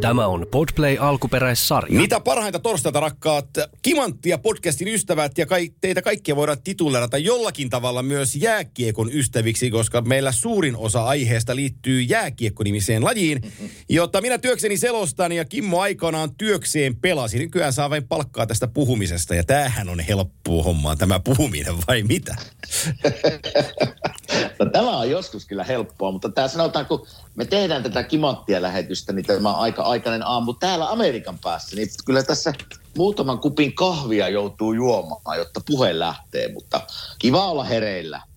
Tämä on Podplay alkuperäissarja. Mitä parhainta torstaita rakkaat Kimanttia podcastin ystävät ja kai, teitä kaikkia voidaan titulerata jollakin tavalla myös jääkiekon ystäviksi, koska meillä suurin osa aiheesta liittyy jääkiekko-nimiseen lajiin, jota minä työkseni selostan ja Kimmo aikanaan työkseen pelasi. Nykyään saa vain palkkaa tästä puhumisesta ja tämähän on helppoa hommaa tämä puhuminen vai mitä? No, tämä on joskus kyllä helppoa, mutta tämä sanotaan, kun me tehdään tätä kimanttia lähetystä, niin tämä aika aikainen aamu täällä Amerikan päässä, niin kyllä tässä muutaman kupin kahvia joutuu juomaan, jotta puhe lähtee, mutta kiva olla hereillä.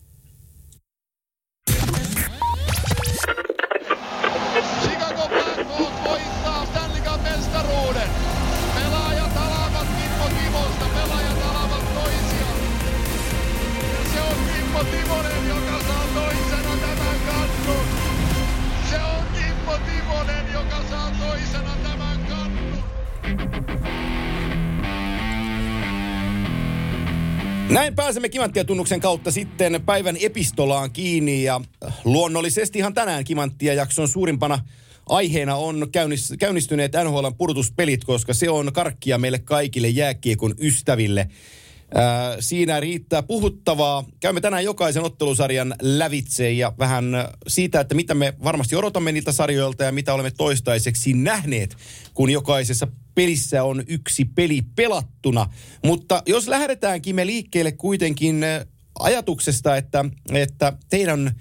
Näin pääsemme Kimanttia-tunnuksen kautta sitten päivän epistolaan kiinni ja luonnollisestihan tänään Kimanttia-jakson suurimpana aiheena on käynnis- käynnistyneet NHLn pudotuspelit, koska se on karkkia meille kaikille jääkiekon ystäville. Ää, siinä riittää puhuttavaa. Käymme tänään jokaisen ottelusarjan lävitse ja vähän siitä, että mitä me varmasti odotamme niiltä sarjoilta ja mitä olemme toistaiseksi nähneet, kun jokaisessa pelissä on yksi peli pelattuna. Mutta jos lähdetäänkin me liikkeelle kuitenkin äh, ajatuksesta, että, että teidän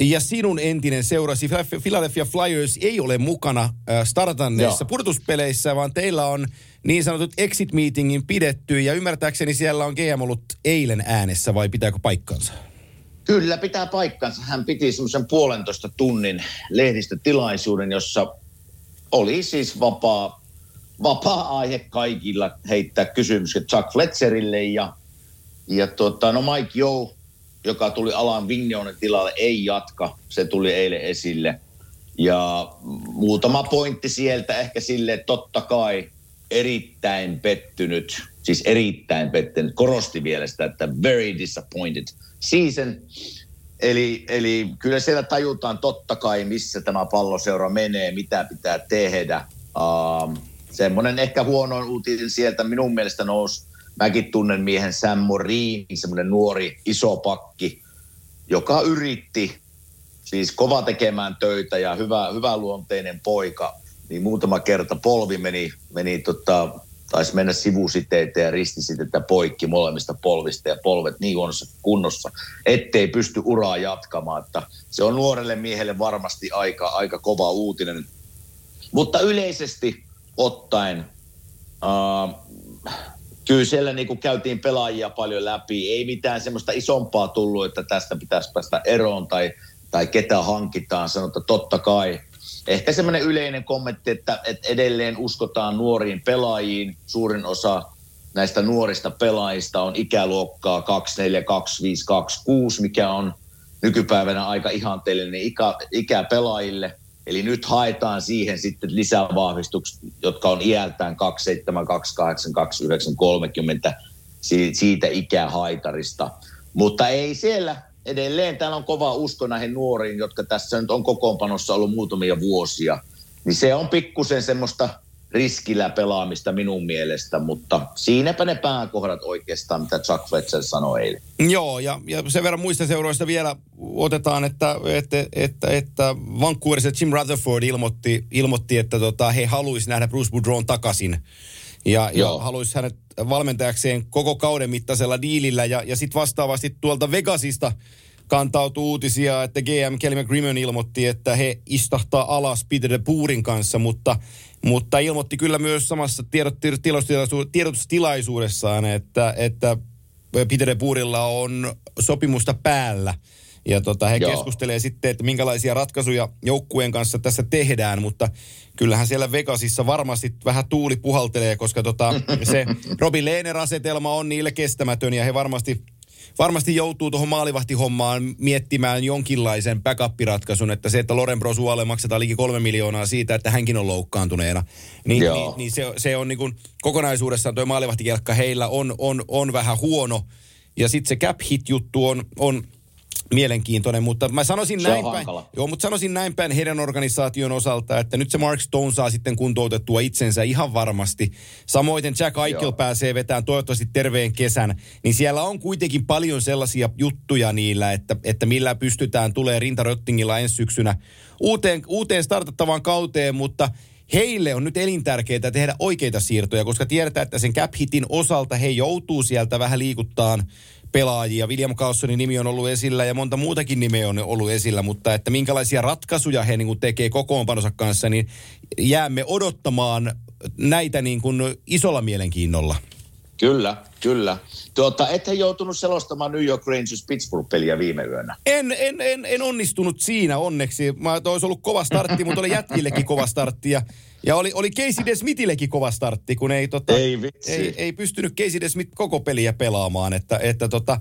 ja sinun entinen seurasi Philadelphia Flyers ei ole mukana äh, startanneissa Joo. pudotuspeleissä, vaan teillä on niin sanotut exit meetingin pidetty ja ymmärtääkseni siellä on GM ollut eilen äänessä vai pitääkö paikkansa? Kyllä pitää paikkansa. Hän piti semmoisen puolentoista tunnin lehdistötilaisuuden, jossa oli siis vapaa, vapaa aihe kaikilla heittää kysymykset Chuck Fletcherille ja, ja tota, no Mike Joe, joka tuli alan Vignonen tilalle, ei jatka. Se tuli eilen esille. Ja muutama pointti sieltä ehkä sille, että totta kai erittäin pettynyt, siis erittäin pettynyt, korosti vielä sitä, että very disappointed season. Eli, eli kyllä siellä tajutaan totta kai, missä tämä palloseura menee, mitä pitää tehdä. Um, semmoinen ehkä huonoin uutinen sieltä minun mielestä nousi. Mäkin tunnen miehen Sam Morin, semmoinen nuori iso pakki, joka yritti siis kova tekemään töitä ja hyvä, hyvä luonteinen poika, niin muutama kerta polvi meni, meni tota, taisi mennä sivusiteitä ja ristisiteitä poikki molemmista polvista ja polvet niin huonossa kunnossa, ettei pysty uraa jatkamaan. Että se on nuorelle miehelle varmasti aika, aika kova uutinen. Mutta yleisesti ottaen, äh, kyllä siellä niin kuin käytiin pelaajia paljon läpi. Ei mitään semmoista isompaa tullut, että tästä pitäisi päästä eroon tai, tai ketä hankitaan. Sanotaan totta kai. Ehkä semmoinen yleinen kommentti, että, että edelleen uskotaan nuoriin pelaajiin. Suurin osa näistä nuorista pelaajista on ikäluokkaa 24, 25, 26, mikä on nykypäivänä aika ihanteellinen ikä, ikä pelaajille. Eli nyt haetaan siihen sitten lisävahvistukset, jotka on iältään 27, 28, 29, 30 si- siitä ikähaitarista. Mutta ei siellä edelleen, täällä on kova usko näihin nuoriin, jotka tässä nyt on kokoonpanossa ollut muutamia vuosia. Niin se on pikkusen semmoista riskillä pelaamista minun mielestä, mutta siinäpä ne pääkohdat oikeastaan, mitä Chuck Fletcher sanoi eilen. Joo, ja, ja sen verran muista seuroista vielä otetaan, että, että, että, että Vancouverissa Jim Rutherford ilmoitti, ilmoitti että tota, he haluaisi nähdä Bruce Boudreau takaisin. Ja, ja haluaisi hänet valmentajakseen koko kauden mittaisella diilillä. Ja, ja sitten vastaavasti tuolta Vegasista kantautuu uutisia, että GM Kelly McGrimmon ilmoitti, että he istahtaa alas Peter de Boorin kanssa, mutta, mutta ilmoitti kyllä myös samassa tiedot, tiedotustilaisuudessaan, että, että Peter de Boerilla on sopimusta päällä. Ja tota, he Joo. keskustelee sitten, että minkälaisia ratkaisuja joukkueen kanssa tässä tehdään, mutta kyllähän siellä Vegasissa varmasti vähän tuuli puhaltelee, koska tota, se Robin Lehner-asetelma on niille kestämätön ja he varmasti, varmasti joutuu tuohon maalivahtihommaan miettimään jonkinlaisen backup-ratkaisun, että se, että Loren Brosualle maksetaan liki kolme miljoonaa siitä, että hänkin on loukkaantuneena, niin, Joo. niin, niin se, se on niin kuin kokonaisuudessaan tuo maalivahtikelkka heillä on, on, on vähän huono. Ja sitten se cap hit juttu on, on mielenkiintoinen, mutta mä sanoisin Se näin päin, joo, mutta sanoisin näin päin heidän organisaation osalta, että nyt se Mark Stone saa sitten kuntoutettua itsensä ihan varmasti. Samoin Jack Eichel Joo. pääsee vetämään toivottavasti terveen kesän, niin siellä on kuitenkin paljon sellaisia juttuja niillä, että, että millä pystytään tulee rintaröttingilla ensi syksynä uuteen, uuteen startattavaan kauteen, mutta heille on nyt elintärkeää tehdä oikeita siirtoja, koska tiedetään, että sen cap hitin osalta he joutuu sieltä vähän liikuttaan pelaajia. William Carlsonin nimi on ollut esillä ja monta muutakin nimeä on ollut esillä, mutta että minkälaisia ratkaisuja he niin tekee kokoonpanonsa kanssa, niin jäämme odottamaan näitä niin kuin isolla mielenkiinnolla. Kyllä, kyllä. Tuota, et he joutunut selostamaan New York Rangers Pittsburgh-peliä viime yönä. En, en, en, en onnistunut siinä onneksi. Mä olisi ollut kova startti, mutta oli jätkillekin kova startti. Ja, ja oli, oli Casey DeSmithillekin kova startti, kun ei, tota, Ei vitsi. ei, ei pystynyt Casey DeSmith koko peliä pelaamaan. Että, että tota,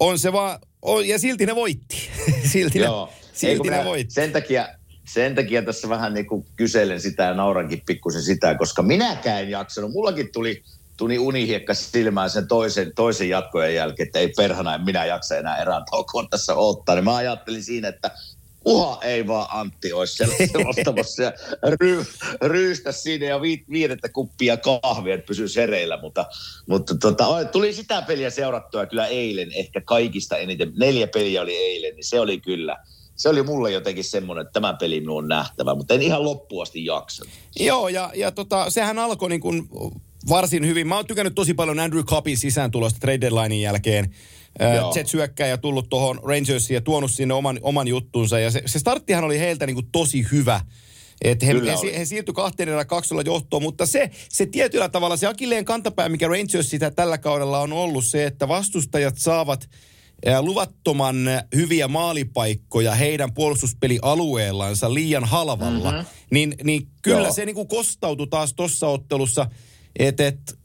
on se vaan, on, ja silti ne voitti. silti Joo. ne, Ei, silti kun ne minä voitti. Sen takia, sen takia tässä vähän niin kuin kyselen sitä ja naurankin pikkusen sitä, koska minäkään en jaksanut. Mullakin tuli, tuli unihiekka silmään sen toisen, toisen jatkojen jälkeen, että ei perhana, en minä jaksa enää erään taukoon tässä ottaa. Niin mä ajattelin siinä, että uha ei vaan Antti olisi siellä selostamassa ja ry, ryystä siinä ja vi, viidettä kuppia kahvia, että pysyisi hereillä. Mutta, mutta tota, tuli sitä peliä seurattua kyllä eilen, ehkä kaikista eniten. Neljä peliä oli eilen, niin se oli kyllä. Se oli mulle jotenkin semmoinen, että tämä peli minun on nähtävä, mutta en ihan loppuun asti jaksanut. Joo, ja, ja tota, sehän alkoi niin kuin varsin hyvin. Mä oon tykännyt tosi paljon Andrew Cupin sisääntulosta trade deadlinein jälkeen. Joo. Jet syökkäjä tullut tuohon Rangersiin ja tuonut sinne oman, oman juttunsa. Ja se, se starttihan oli heiltä niin kuin tosi hyvä. Että he, Kyllä he, oli. he siirtyi kahteen erään kaksolla johtoon, mutta se, se tietyllä tavalla, se akilleen kantapää, mikä Rangers sitä tällä kaudella on ollut se, että vastustajat saavat luvattoman hyviä maalipaikkoja heidän puolustuspelialueellansa liian halvalla, mm-hmm. niin, niin kyllä Joo. se niin kuin kostautui taas tuossa ottelussa, että et,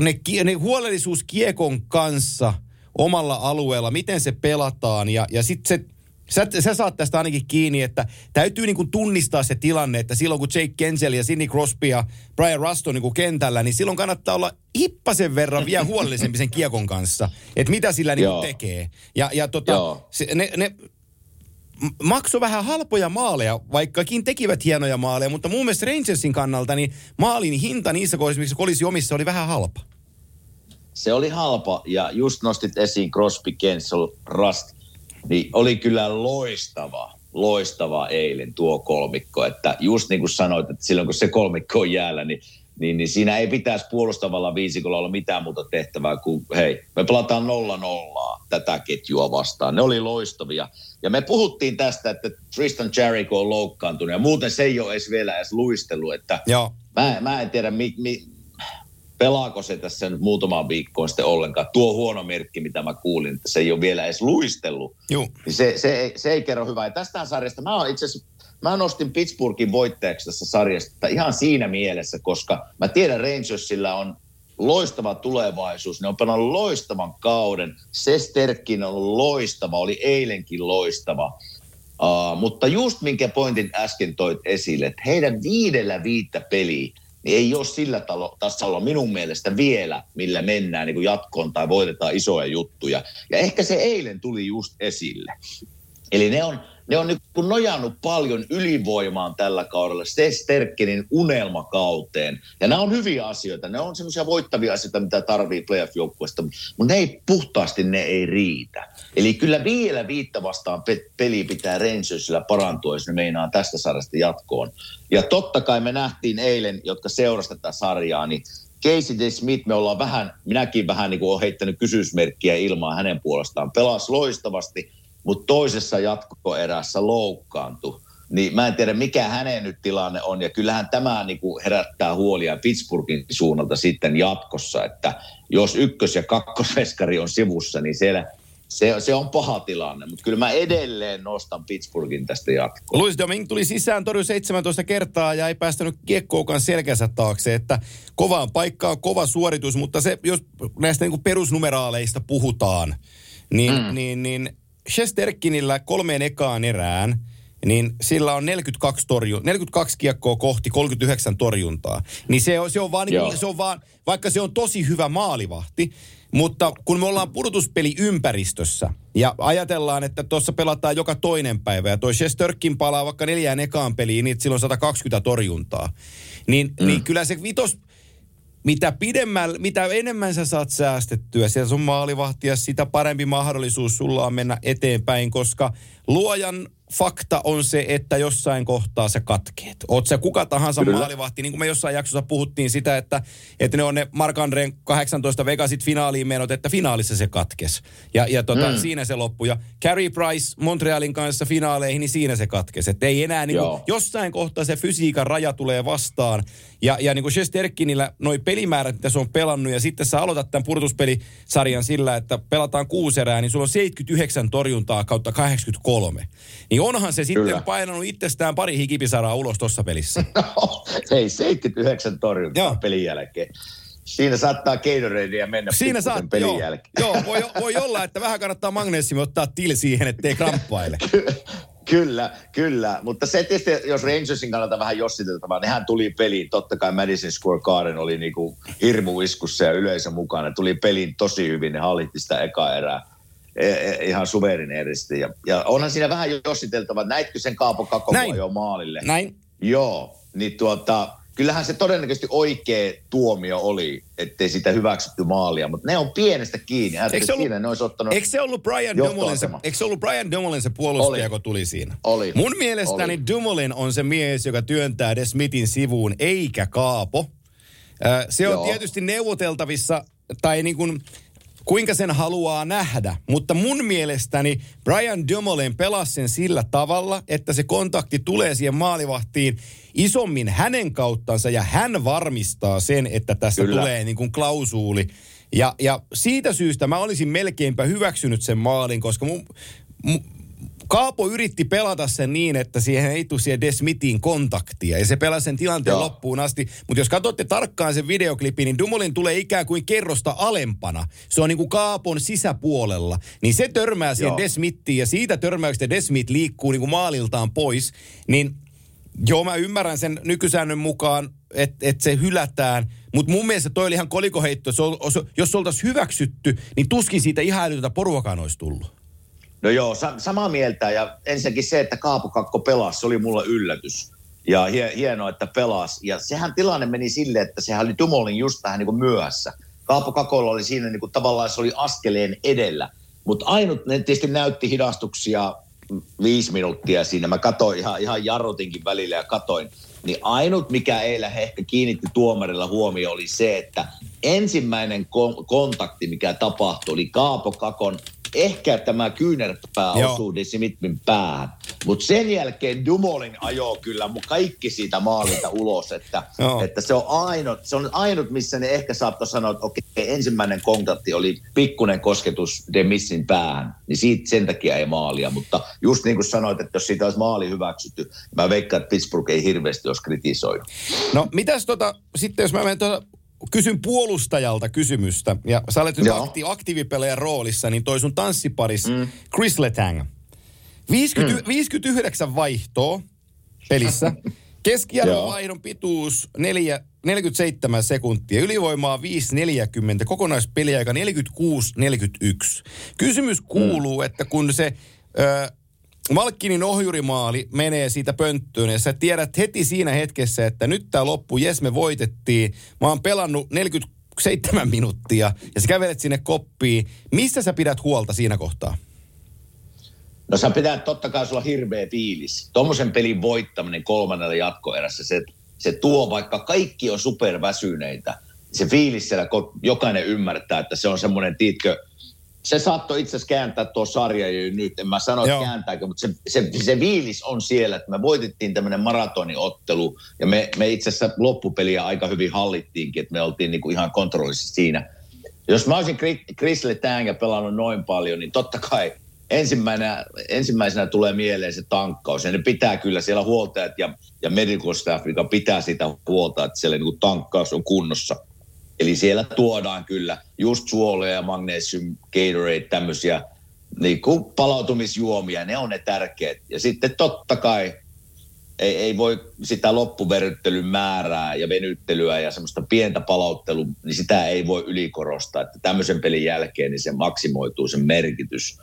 ne, ne huolellisuus kiekon kanssa omalla alueella, miten se pelataan ja, ja sitten se Sä, sä saat tästä ainakin kiinni, että täytyy niin kuin tunnistaa se tilanne, että silloin kun Jake Kensel ja Sidney Crosby ja Brian Rust on niin kuin kentällä, niin silloin kannattaa olla hippasen verran vielä huolellisempi sen kiekon kanssa, että mitä sillä niin tekee. Ja, ja tota, Joo. se, ne, ne maksoi vähän halpoja maaleja, vaikkakin tekivät hienoja maaleja, mutta mun mielestä Rangersin kannalta niin maalin hinta niissä kohdissa, missä kolisi omissa, oli vähän halpa. Se oli halpa ja just nostit esiin Crosby, Kensel, Rust, niin oli kyllä loistava, loistava eilen tuo kolmikko, että just niin kuin sanoit, että silloin kun se kolmikko on jäällä, niin niin, niin siinä ei pitäisi puolustavalla viisikolla olla mitään muuta tehtävää kuin, hei, me pelataan nolla nollaa tätä ketjua vastaan. Ne oli loistavia. Ja me puhuttiin tästä, että Tristan Jericho on loukkaantunut ja muuten se ei ole edes vielä edes luistellut, että Joo. Mä, mä en tiedä, mi, mi, pelaako se tässä nyt muutamaan viikkoon sitten ollenkaan. Tuo huono merkki, mitä mä kuulin, että se ei ole vielä edes luistellut. Joo. Niin se, se, ei, se ei kerro hyvää. Ja tästä sarjasta mä oon itse asiassa, mä nostin Pittsburghin voittajaksi tässä sarjasta ihan siinä mielessä, koska mä tiedän Rangersilla on loistava tulevaisuus. Ne on pelannut loistavan kauden. Sesterkin on loistava, oli eilenkin loistava. Uh, mutta just minkä pointin äsken toit esille, että heidän viidellä viittä peliä, niin ei ole sillä talo, tasolla minun mielestä vielä, millä mennään niin kuin jatkoon tai voitetaan isoja juttuja. Ja ehkä se eilen tuli just esille. Eli ne on, ne on kun nojannut paljon ylivoimaan tällä kaudella, Sterkkinin unelmakauteen. Ja nämä on hyviä asioita, ne on semmoisia voittavia asioita, mitä tarvii playoff-joukkueesta, mutta ne ei puhtaasti ne ei riitä. Eli kyllä vielä viittä vastaan pe- peli pitää Rangersillä parantua, jos ne meinaa tästä sarjasta jatkoon. Ja totta kai me nähtiin eilen, jotka seurasivat tätä sarjaa, niin Casey D. Smith, me ollaan vähän, minäkin vähän niin kuin olen heittänyt kysymysmerkkiä ilmaan hänen puolestaan. Pelasi loistavasti, mutta toisessa jatkoerässä loukkaantui. Niin mä en tiedä, mikä hänen nyt tilanne on. Ja kyllähän tämä niin kuin herättää huolia Pittsburghin suunnalta sitten jatkossa, että jos ykkös- ja kakkosveskari on sivussa, niin siellä, se, se on paha tilanne. Mutta kyllä mä edelleen nostan Pittsburghin tästä jatkoon. Luis Domingue tuli sisään, torjui 17 kertaa ja ei päästänyt kiekkoakaan selkänsä taakse, että kovaan paikkaan, kova suoritus, mutta se, jos näistä niin perusnumeraaleista puhutaan, niin, mm. niin, niin Shesterkinillä kolmeen ekaan erään, niin sillä on 42, torju, 42 kiekkoa kohti 39 torjuntaa. Niin se on, se on vaan, niin se on vaan, vaikka se on tosi hyvä maalivahti, mutta kun me ollaan pudotuspeliympäristössä, Ja ajatellaan, että tuossa pelataan joka toinen päivä. Ja toi Shesterkin palaa vaikka neljään ekaan peliin, niin silloin 120 torjuntaa. Niin, mm. niin kyllä se vitos, mitä pidemmällä, mitä enemmän sä saat säästettyä siellä sun maalivahtia, sitä parempi mahdollisuus sulla on mennä eteenpäin, koska luojan fakta on se, että jossain kohtaa se katkeet. Oot sä kuka tahansa Kyllä. maalivahti, niin kuin me jossain jaksossa puhuttiin sitä, että, että ne on ne Mark Andreen 18 Vegasit finaaliin menot, että finaalissa se katkes. Ja, ja tota, mm. siinä se loppui. Ja Carey Price Montrealin kanssa finaaleihin, niin siinä se katkes. Että ei enää, niin kuin, jossain kohtaa se fysiikan raja tulee vastaan. Ja, ja niin kuin Shesterkinillä noi pelimäärät, mitä se on pelannut, ja sitten sä aloitat tämän purtuspelisarjan sillä, että pelataan kuusi erää, niin sulla on 79 torjuntaa kautta 83. Niin onhan se sitten Kyllä. painanut itsestään pari hikipisaraa ulos tuossa pelissä. No, hei, 79 torjuntaa Joo. pelin jälkeen. Siinä saattaa Gatoradea mennä Siinä saat, pelin joo, jälkeen. Joo, voi, voi olla, että vähän kannattaa magneesiumi ottaa til siihen, ettei kramppaile. Kyllä, kyllä. Mutta se tietysti, jos Rangersin kannalta vähän jossiteltavaa, nehän tuli peliin. Totta kai Madison Square Garden oli niinku hirmuiskussa ja yleisö mukana. Tuli peliin tosi hyvin, ne hallitti sitä eka erää e, e, ihan suvereneeristi. Ja, ja onhan siinä vähän jossiteltava. Näitkö sen Kaapo Kakko jo maalille? Näin. Joo, niin tuota, kyllähän se todennäköisesti oikea tuomio oli, ettei sitä hyväksytty maalia, mutta ne on pienestä kiinni. Eikö se, ollut, siinä ne olisi ottanut eikö se ollut Brian Dumoulin se, eikö se ollut Brian Dumoulin se puolustaja, kun tuli siinä? Oli. Mun mielestäni oli. Dumoulin on se mies, joka työntää Des Smithin sivuun, eikä Kaapo. Se on Joo. tietysti neuvoteltavissa, tai niin kuin kuinka sen haluaa nähdä. Mutta mun mielestäni Brian Dumoulin pelasi sen sillä tavalla, että se kontakti tulee siihen maalivahtiin isommin hänen kauttansa ja hän varmistaa sen, että tässä Kyllä. tulee niin kuin klausuuli. Ja, ja siitä syystä mä olisin melkeinpä hyväksynyt sen maalin, koska mun, mun, Kaapo yritti pelata sen niin, että siihen ei tule siihen Desmitiin kontaktia. Ja se pelasi sen tilanteen Joo. loppuun asti. Mutta jos katsotte tarkkaan sen videoklipin, niin Dumolin tulee ikään kuin kerrosta alempana. Se on niin kuin Kaapon sisäpuolella. Niin se törmää siihen Desmittiin ja siitä törmäyksestä Desmit liikkuu niin kuin maaliltaan pois. Niin joo, mä ymmärrän sen nykysäännön mukaan, että et se hylätään. Mutta mun mielestä toi oli ihan kolikoheitto. jos se oltaisiin hyväksytty, niin tuskin siitä ihan älytöntä poruakaan olisi tullut. No joo, sa- samaa mieltä. Ja ensinnäkin se, että Kaapo Kakko pelasi, se oli mulle yllätys. Ja hie- hienoa, että pelasi. Ja sehän tilanne meni sille, että sehän oli Tumolin just vähän niin kuin myöhässä. Kaapo Kakolla oli siinä niin kuin tavallaan se oli askeleen edellä. Mutta ainut, ne tietysti näytti hidastuksia viisi minuuttia siinä. Mä katoin ihan, ihan jarrutinkin välillä ja katoin. Niin ainut, mikä eilen ehkä kiinnitti tuomarilla huomio, oli se, että ensimmäinen kon- kontakti, mikä tapahtui, oli Kaapo Kakon ehkä tämä kyynärpää osuu Desimitmin päähän. Mutta sen jälkeen Dumolin ajoo kyllä kaikki siitä maalilta ulos, että, että se, on ainut, se on ainut, missä ne ehkä saattoi sanoa, että okei, ensimmäinen kontakti oli pikkunen kosketus Demissin päähän, niin siitä, sen takia ei maalia. Mutta just niin kuin sanoit, että jos siitä olisi maali hyväksytty, mä veikkaan, että Pittsburgh ei hirveästi olisi kritisoinut. No mitäs tota, sitten jos mä menen tuota kysyn puolustajalta kysymystä, ja sä olet nyt akti- aktiivipelejän roolissa, niin toi sun tanssiparis mm. Chris Letang. 50, mm. 59 vaihtoa pelissä. Keskiarvon vaihdon pituus 4, 47 sekuntia. Ylivoimaa 5.40. Kokonaispeliaika 46.41. Kysymys kuuluu, mm. että kun se... Ö, Malkkinin ohjurimaali menee siitä pönttöön ja sä tiedät heti siinä hetkessä, että nyt tämä loppu, jes me voitettiin. Mä oon pelannut 47 minuuttia ja sä kävelet sinne koppiin. Missä sä pidät huolta siinä kohtaa? No sä pitää totta kai sulla hirveä fiilis. Tuommoisen pelin voittaminen kolmannella jatkoerässä, se, se tuo vaikka kaikki on superväsyneitä. Se fiilis siellä, jokainen ymmärtää, että se on semmoinen, tiitkö, se saattoi itse asiassa kääntää tuo sarja jo nyt. En mä sano, että kääntääkö, mutta se, se, se, viilis on siellä, että me voitettiin tämmöinen maratoniottelu ja me, me itse asiassa loppupeliä aika hyvin hallittiinkin, että me oltiin niinku ihan kontrollissa siinä. Jos mä olisin Chris Letang pelannut noin paljon, niin totta kai ensimmäisenä, ensimmäisenä tulee mieleen se tankkaus. Ja ne pitää kyllä siellä huoltajat ja, ja medical staff, joka pitää sitä huolta, että siellä niin tankkaus on kunnossa – Eli siellä tuodaan kyllä just suolia ja magnesium, Gatorade, tämmöisiä niin kuin palautumisjuomia, ne on ne tärkeät. Ja sitten totta kai ei, ei voi sitä loppuverryttelyn määrää ja venyttelyä ja semmoista pientä palauttelu, niin sitä ei voi ylikorostaa, että tämmöisen pelin jälkeen niin se maksimoituu sen merkitys.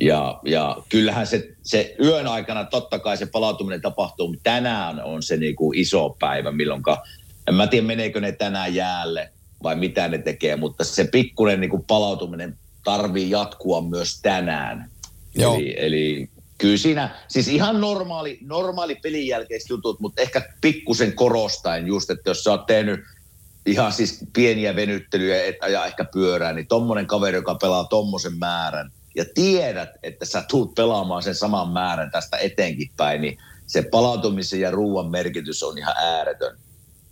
Ja, ja kyllähän se, se yön aikana totta kai se palautuminen tapahtuu, mutta tänään on se niin kuin iso päivä, milloin en mä tiedä meneekö ne tänään jäälle vai mitä ne tekee, mutta se pikkuinen niin kuin palautuminen tarvii jatkua myös tänään. Joo. Eli, eli kyllä siinä, siis ihan normaali, normaali pelin jälkeiset jutut, mutta ehkä pikkusen korostaen just, että jos sä oot tehnyt ihan siis pieniä venyttelyjä et aja ehkä pyörää, niin tommonen kaveri, joka pelaa tommosen määrän, ja tiedät, että sä tuut pelaamaan sen saman määrän tästä etenkin päin, niin se palautumisen ja ruoan merkitys on ihan ääretön,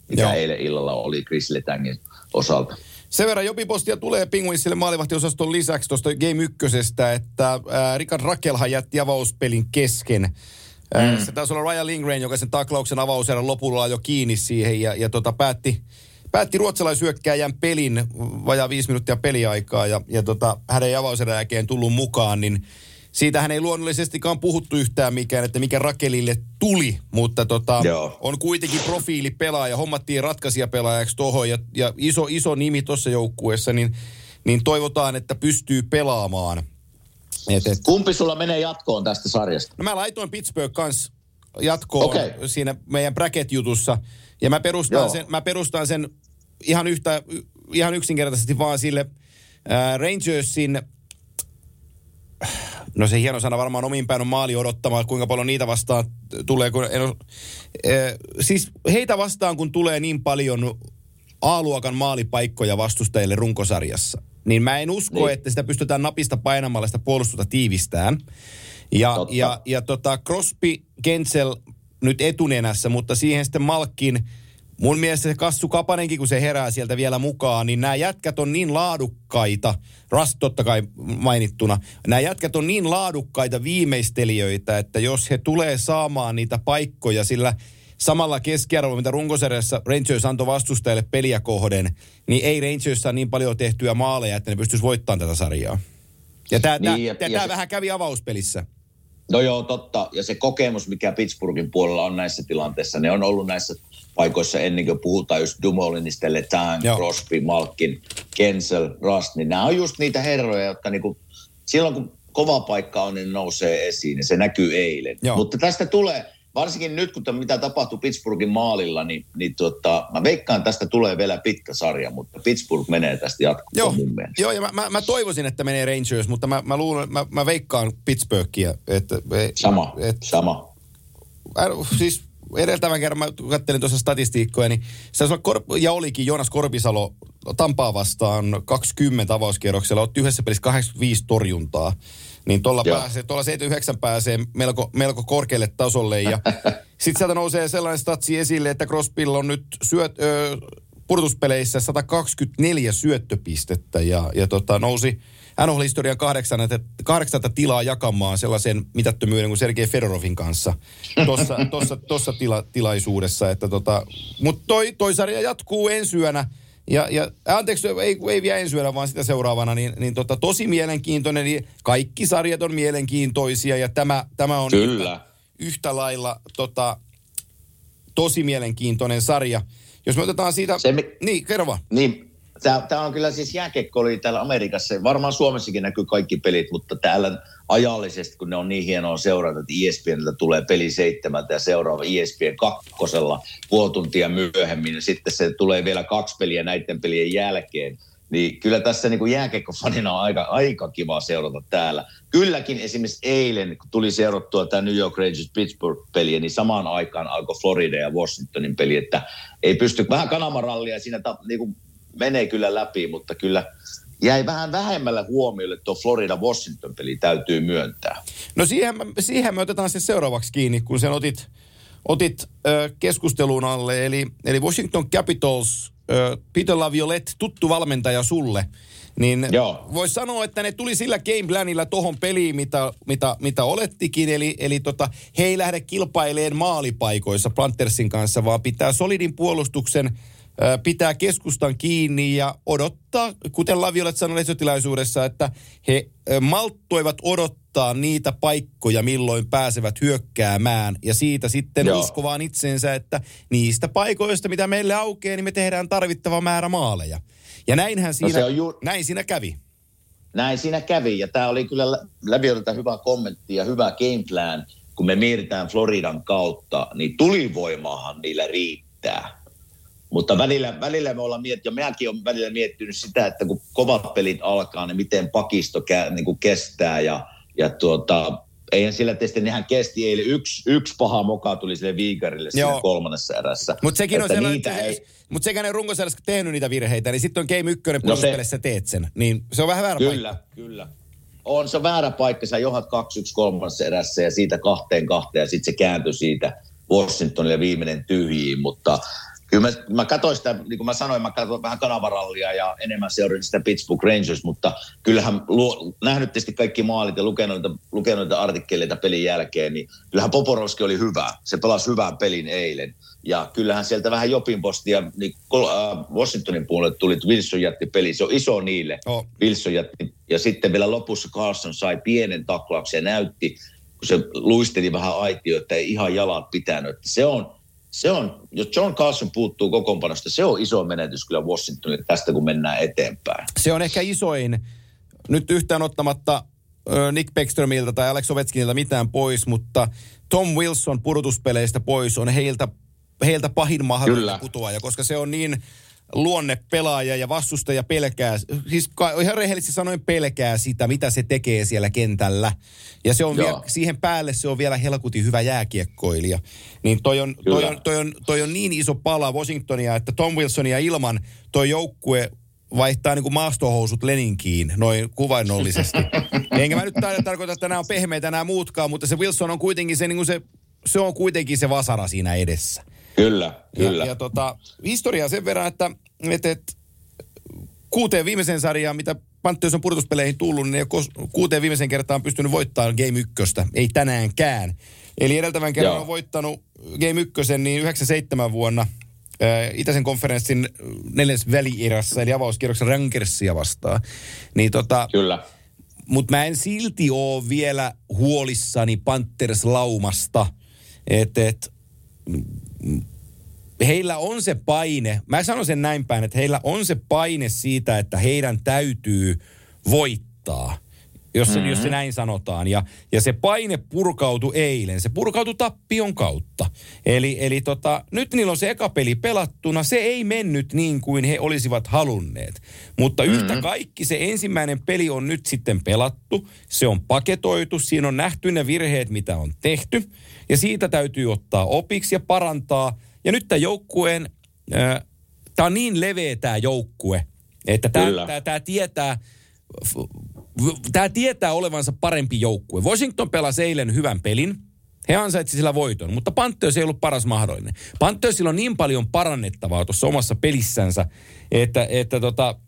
mikä Joo. eilen illalla oli Chris Letangin osalta. Sen verran jopipostia tulee Penguinsille maalivahtiosaston lisäksi tuosta Game 1, että ää, Richard Rakelhan jätti avauspelin kesken. Mm. Se taisi olla Ryan Lindgren, joka sen taklauksen avauserän lopulla jo kiinni siihen ja, ja tota, päätti, päätti ruotsalaisyökkääjän pelin, vajaa viisi minuuttia peliaikaa ja, ja tota, hänen avauserän jälkeen tullut mukaan, niin siitähän ei luonnollisestikaan puhuttu yhtään mikään, että mikä Rakelille tuli, mutta tota, Joo. on kuitenkin profiilipelaaja, hommattiin ratkaisijapelaajaksi tuohon ja, ja iso, iso nimi tuossa joukkueessa, niin, niin toivotaan, että pystyy pelaamaan. Et, et. Kumpi sulla menee jatkoon tästä sarjasta? No mä laitoin Pittsburgh kanssa jatkoon Okei. siinä meidän bracket-jutussa. Ja mä perustan, Joo. sen, mä perustan sen ihan, yhtä, ihan yksinkertaisesti vaan sille ää, Rangersin, no se hieno sana varmaan omin päin on maali odottamaan, kuinka paljon niitä vastaan tulee. Kun en, oo- ää, siis heitä vastaan, kun tulee niin paljon A-luokan maalipaikkoja vastustajille runkosarjassa, niin mä en usko, Niin. että sitä pystytään napista painamalla sitä puolustusta tiivistään. Ja, Totta. ja, ja tota Crosby, Kensel nyt etunenässä, mutta siihen sitten Malkkin, mun mielestä se Kassu Kapanenkin, kun se herää sieltä vielä mukaan, niin nämä jätkät on niin laadukkaita, Rast totta kai mainittuna, nämä jätkät on niin laadukkaita viimeistelijöitä, että jos he tulee saamaan niitä paikkoja sillä samalla keskiarvolla, mitä runkosarjassa Rangers antoi vastustajille peliä kohden, niin ei Rangers saa niin paljon tehtyä maaleja, että ne pystyisi voittamaan tätä sarjaa. Ja tämä Niin, se- vähän kävi avauspelissä. No joo, totta. Ja se kokemus, mikä Pittsburghin puolella on näissä tilanteissa, ne on ollut näissä paikoissa ennen kuin puhutaan just Dumolinista, Letang. Crosby, Malkin, Kensel, Rust, niin nämä on just niitä herroja, jotka niinku, silloin kun kova paikka on, niin nousee esiin ja se näkyy eilen. Joo. Mutta tästä tulee, varsinkin nyt kun mitä tapahtuu Pittsburghin maalilla, niin, niin tota, mä veikkaan tästä tulee vielä pitkä sarja, mutta Pittsburgh menee tästä jatkoon Joo, mun mielestä. joo ja mä, mä, mä, toivoisin, että menee Rangers, mutta mä, mä luulen, mä, mä veikkaan Pittsburghia. Että, Sama, Et, sama. äh, siis edeltävän kerran mä kattelin tuossa statistiikkoja, niin se taisi olla Kor- ja olikin Joonas Korpisalo Tampaa vastaan 20 avauskierroksella, otti yhdessä pelissä 85 torjuntaa. Niin tuolla pääsee, tuolla 79 pääsee melko, melko korkealle tasolle. Ja sitten sieltä nousee sellainen statsi esille, että Crosbylla on nyt syöt, ö, pudotuspeleissä 124 syöttöpistettä ja, ja tota, nousi NHL-historian kahdeksanta tilaa jakamaan sellaisen mitättömyyden kuin Sergei Fedorovin kanssa tuossa tossa, tossa tila, tilaisuudessa. Että tota, Mutta toi, toi sarja jatkuu ensi yönä. Ja, ja anteeksi, ei, ei vielä ensi yönä, vaan sitä seuraavana, niin, niin tota, tosi mielenkiintoinen. Niin kaikki sarjat on mielenkiintoisia ja tämä, tämä on Kyllä. Yhtä, yhtä lailla tota, tosi mielenkiintoinen sarja. Jos me otetaan siitä... Se Niin, kerro vaan. Niin, tämä on kyllä siis jääkiekko oli täällä Amerikassa. Varmaan Suomessakin näkyy kaikki pelit, mutta täällä ajallisesti, kun ne on niin hienoa seurata, että E ESPNiltä tulee peli seitsemältä ja seuraava ESPN kakkosella puoli tuntia myöhemmin. Ja sitten se tulee vielä kaksi peliä näiden pelien jälkeen. Niin kyllä tässä niin kuin jääkiekkofanina on aika, aika kiva seurata täällä. Kylläkin esimerkiksi eilen, kun tuli seurattua tämä New York Rangers Pittsburgh-peliä, niin samaan aikaan alkoi Florida ja Washingtonin peli, että ei pysty, vähän kanamarallia siinä ta, niin kuin menee kyllä läpi, mutta kyllä jäi vähän vähemmällä huomiolle tuo Florida-Washington-peli, täytyy myöntää. No siihen, siihen me otetaan se seuraavaksi kiinni, kun sen otit, otit ö, keskusteluun alle. Eli, eli Washington Capitals, ö, Peter Laviolette, tuttu valmentaja sulle. Niin voisi sanoa, että ne tuli sillä game planilla tohon peliin, mitä, mitä, mitä olettikin. Eli, eli tota, he ei lähde kilpaileen maalipaikoissa Planttersin kanssa, vaan pitää solidin puolustuksen pitää keskustan kiinni ja odottaa, kuten Laviolet sanoi lehdistötilaisuudessa, että he malttoivat odottaa niitä paikkoja, milloin pääsevät hyökkäämään. Ja siitä sitten Joo. uskovaan itsensä, että niistä paikoista, mitä meille aukeaa, niin me tehdään tarvittava määrä maaleja. Ja näinhän siinä, se on ju- näin siinä kävi. näin siinä kävi. Ja tämä oli kyllä läviöltä hyvä kommentti ja hyvä game plan. Kun me mietitään Floridan kautta, niin tulivoimaahan niillä riittää. Mutta välillä, välillä me ollaan miettinyt, ja minäkin olen välillä miettinyt sitä, että kun kovat pelit alkaa, niin miten pakisto kä, niin kuin kestää. Ja, ja tuota, eihän sillä tietysti nehän kesti eilen. Yksi, yksi paha moka tuli sille viikarille siinä kolmannessa erässä. Mutta sekin on sellainen, ei... Mutta sekä ne runkosarjassa tehnyt niitä virheitä, niin sitten on Game 1 no se... teet sen. Niin se on vähän väärä Kyllä, paikka. kyllä. On se väärä paikka. Sä johat 2-1 kolmannessa erässä ja siitä kahteen kahteen ja sitten se kääntyi siitä Washingtonille viimeinen tyhjiin. Mutta kyllä mä, mä katsoin sitä, niin kuin mä sanoin, mä katsoin vähän kanavarallia ja enemmän seurasin sitä Pittsburgh Rangers, mutta kyllähän luo, nähnyt tietysti kaikki maalit ja lukenut, lukenut artikkeleita pelin jälkeen, niin kyllähän Poporovski oli hyvä. Se pelasi hyvän pelin eilen. Ja kyllähän sieltä vähän Jopin postia, niin äh, Washingtonin puolelle tuli, että Wilson jätti peli. Se on iso niille. Oh. Wilson jätti. Ja sitten vielä lopussa Carlson sai pienen taklauksen ja näytti, kun se luisteli vähän aitio, että ei ihan jalat pitänyt. Se on, se on, jos John Carlson puuttuu kokoonpanosta, se on iso menetys kyllä Washingtonille tästä, kun mennään eteenpäin. Se on ehkä isoin, nyt yhtään ottamatta Nick Beckströmiltä tai Alex Ovechkinilta mitään pois, mutta Tom Wilson pudotuspeleistä pois on heiltä, heiltä pahin mahdollinen putoaja, koska se on niin luonne pelaaja ja vastustaja pelkää, siis ihan rehellisesti sanoen pelkää sitä, mitä se tekee siellä kentällä. Ja se on vielä, siihen päälle se on vielä helkutin hyvä jääkiekkoilija. Niin toi on, toi on, toi on, toi on niin iso pala Washingtonia, että Tom Wilsonia ilman toi joukkue vaihtaa niin kuin maastohousut Leninkiin, noin kuvainnollisesti. Enkä mä nyt tarkoita, että nämä on pehmeitä nämä muutkaan, mutta se Wilson on kuitenkin se, niin kuin se, se on kuitenkin se vasara siinä edessä. Kyllä, kyllä. Ja, ja tota, historiaa sen verran, että, että, että kuuteen viimeiseen sarjaan, mitä Pantheers on pudotuspeleihin tullut, niin kuuteen viimeisen kertaan pystynyt voittamaan Game 1. Ei tänäänkään. Eli edeltävän kerran Joo. on voittanut Game 1 niin 97 vuonna äh, Itäisen konferenssin neljäs välierässä, eli avauskierroksen Rankersia vastaan. Niin tota, Kyllä. Mutta mä en silti ole vielä huolissani Panthers-laumasta. Että et, heillä on se paine, mä sanon sen näin päin, että heillä on se paine siitä, että heidän täytyy voittaa. Jos se, mm-hmm. jos se näin sanotaan. Ja, ja se paine purkautui eilen. Se purkautui tappion kautta. Eli, eli tota, nyt niillä on se eka peli pelattuna. Se ei mennyt niin kuin he olisivat halunneet. Mutta mm-hmm. yhtä kaikki se ensimmäinen peli on nyt sitten pelattu. Se on paketoitu. Siinä on nähty ne virheet, mitä on tehty. Ja siitä täytyy ottaa opiksi ja parantaa. Ja nyt tämä joukkueen, äh, tämä on niin leveä tämä joukkue, että tämä tietää, tämä tietää olevansa parempi joukkue. Washington pelasi eilen hyvän pelin. He ansaitsi sillä voiton, mutta Pantheers ei ollut paras mahdollinen. Panthersilla on niin paljon parannettavaa tuossa omassa pelissänsä, että, että tota,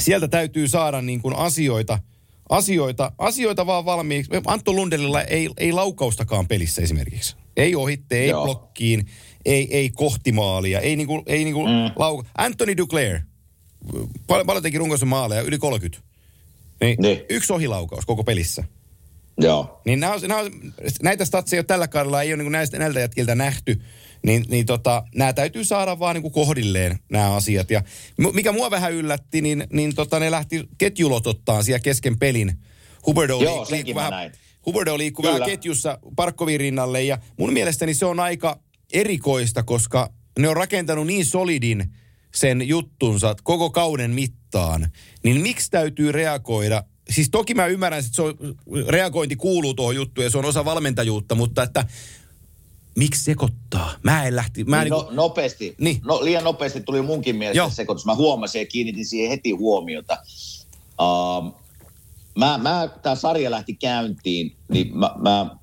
sieltä täytyy saada niin kuin asioita – asioita, asioita vaan valmiiksi. Antto Lundelilla ei, ei laukaustakaan pelissä esimerkiksi. Ei ohitte, ei Joo. blokkiin, ei, ei kohtimaalia, ei niinku, ei niinku mm. lauka. Anthony Duclair, paljon, paljon teki runkoisen maaleja, yli 30. Niin, niin. Yksi ohilaukaus koko pelissä. Joo. Niin nämä, nämä, näitä statseja tällä kaudella ei ole niin näistä näiltä jätkiltä nähty. Niin, niin tota, nämä täytyy saada vaan niin kuin kohdilleen nämä asiat. Ja mikä mua vähän yllätti, niin, niin tota, ne lähti ketjulotottaan siellä kesken pelin. Huberdo Joo, liikkuu vähän, Huberdo liikkuu vähän ketjussa Parkkovin rinnalle ja mun mielestäni se on aika erikoista, koska ne on rakentanut niin solidin sen juttunsa koko kauden mittaan, niin miksi täytyy reagoida siis toki mä ymmärrän, että se on, reagointi kuuluu tuohon juttuun ja se on osa valmentajuutta, mutta että miksi sekoittaa? Mä en lähti... Mä niin, niin no, nopeasti. Niin. No, liian nopeasti tuli munkin mielestä Joo. sekoitus. Mä huomasin ja kiinnitin siihen heti huomiota. Uh, mä, mä, tämä sarja lähti käyntiin, niin mä, mä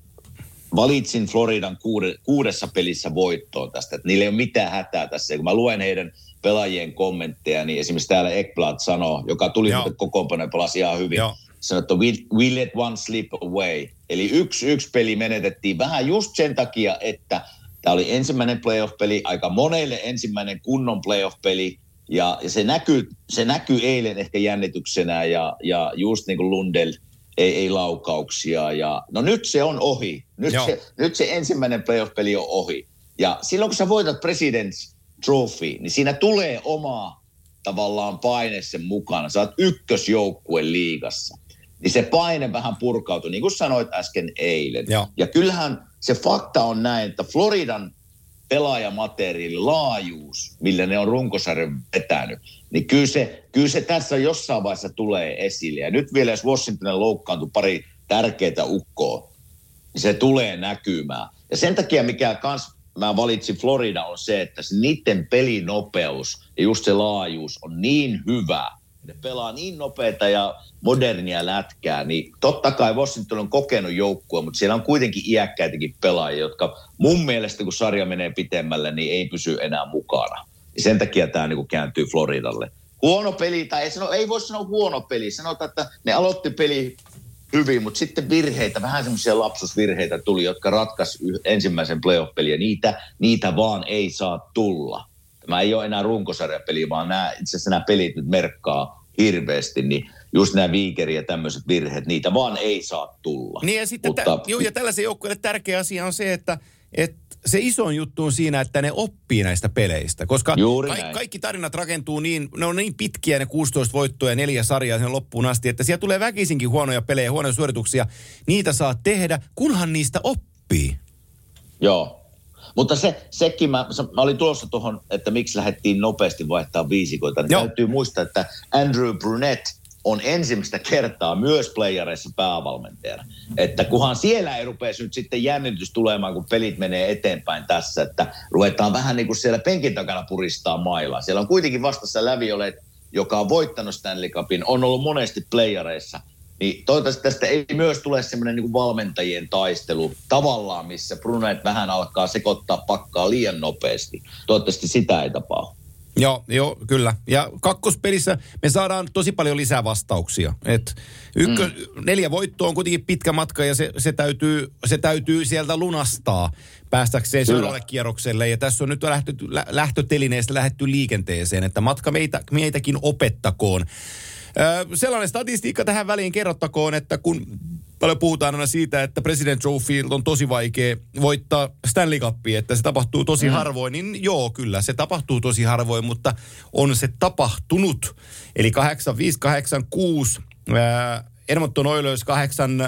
valitsin Floridan kuude, kuudessa pelissä voittoon tästä. Että niillä ei ole mitään hätää tässä. kun mä luen heidän pelaajien kommentteja, niin esimerkiksi täällä Ekblad sanoo, joka tuli kokoonpanoja ja pelasi ihan hyvin. Joo sanoi, että we, we let one slip away. Eli yksi, yksi peli menetettiin vähän just sen takia, että tämä oli ensimmäinen playoff-peli, aika monelle ensimmäinen kunnon playoff-peli, ja, ja se, näkyy, se näkyy eilen ehkä jännityksenä, ja, ja just niin kuin Lundell, ei, ei laukauksia. Ja, no nyt se on ohi. Nyt, se, nyt se ensimmäinen playoff-peli on ohi. Ja silloin kun sä voitat President's Trophy, niin siinä tulee oma tavallaan paine sen mukana. Sä oot ykkösjoukkue liigassa. Niin se paine vähän purkautui, niin kuin sanoit äsken eilen. Joo. Ja kyllähän se fakta on näin, että Floridan pelaajamateriaali, laajuus, millä ne on runkosarjan vetänyt, niin kyllä se, kyllä se tässä jossain vaiheessa tulee esille. Ja nyt vielä jos Washingtonin loukkaantui pari tärkeää ukkoa, niin se tulee näkymään. Ja sen takia, mikä kans mä valitsin Florida, on se, että se niiden pelinopeus ja just se laajuus on niin hyvä. Ne pelaa niin nopeita ja modernia lätkää, niin totta kai Washington on kokenut joukkue, mutta siellä on kuitenkin iäkkäitäkin pelaajia, jotka mun mielestä, kun sarja menee pitemmälle, niin ei pysy enää mukana. Ja sen takia tämä niin kääntyy Floridalle. Huono peli, tai ei, sano, ei voi sanoa huono peli. Sanotaan, että ne aloitti peli hyvin, mutta sitten virheitä, vähän semmoisia lapsusvirheitä tuli, jotka ratkaisi ensimmäisen playoff-pelin, ja niitä, niitä vaan ei saa tulla. Tämä ei ole enää runkosarjapeli, vaan nämä, itse asiassa nämä pelit nyt merkkaa hirveästi, niin just nämä viikeri ja tämmöiset virheet, niitä vaan ei saa tulla. Niin ja sitten, Mutta, tä, juu, ja tällaisen joukkueelle tärkeä asia on se, että, että se iso juttu on siinä, että ne oppii näistä peleistä. Koska ka- kaikki tarinat rakentuu niin, ne on niin pitkiä ne 16 voittoa ja neljä sarjaa sen loppuun asti, että siellä tulee väkisinkin huonoja pelejä, huonoja suorituksia. Niitä saa tehdä, kunhan niistä oppii. Joo. Mutta se, sekin, mä, mä olin tulossa tuohon, että miksi lähdettiin nopeasti vaihtaa viisikoita, niin Joo. täytyy muistaa, että Andrew Brunette on ensimmäistä kertaa myös playareissa päävalmentajana. Että kunhan siellä ei rupeisi nyt sitten jännitys tulemaan, kun pelit menee eteenpäin tässä, että ruvetaan vähän niin kuin siellä penkin takana puristaa mailaa. Siellä on kuitenkin vastassa läviolet, joka on voittanut Stanley Cupin, on ollut monesti playareissa. Niin toivottavasti tästä ei myös tule semmoinen niin valmentajien taistelu tavallaan, missä Brunet vähän alkaa sekoittaa pakkaa liian nopeasti. Toivottavasti sitä ei tapahdu. Joo, joo, kyllä. Ja kakkospelissä me saadaan tosi paljon lisää vastauksia. Et ykkö, mm. Neljä voittoa on kuitenkin pitkä matka ja se, se, täytyy, se täytyy sieltä lunastaa päästäkseen Kyllä. seuraavalle kierrokselle. Ja tässä on nyt lähtö, lä, lähtötelineestä lähdetty liikenteeseen, että matka meitä, meitäkin opettakoon. Sellainen statistiikka tähän väliin kerrottakoon, että kun paljon puhutaan aina siitä, että President Trophy on tosi vaikea voittaa Stanley Cupia, että se tapahtuu tosi mm. harvoin, niin joo, kyllä se tapahtuu tosi harvoin, mutta on se tapahtunut. Eli 8586, ää, Edmonton Oilers 8,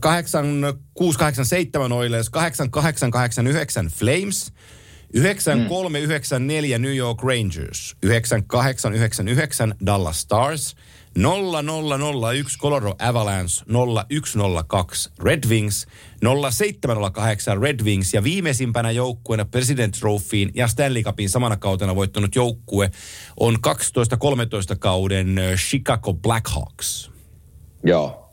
8687 Oilers, 8889 Flames, 9394 New York Rangers, 9899 Dallas Stars, 0001 Colorado Avalanche, 0102 Red Wings, 0708 Red Wings. Ja viimeisimpänä joukkueena President Trophyin ja Stanley Cupin samana kautena voittanut joukkue on 12-13 kauden ö, Chicago Blackhawks. Joo.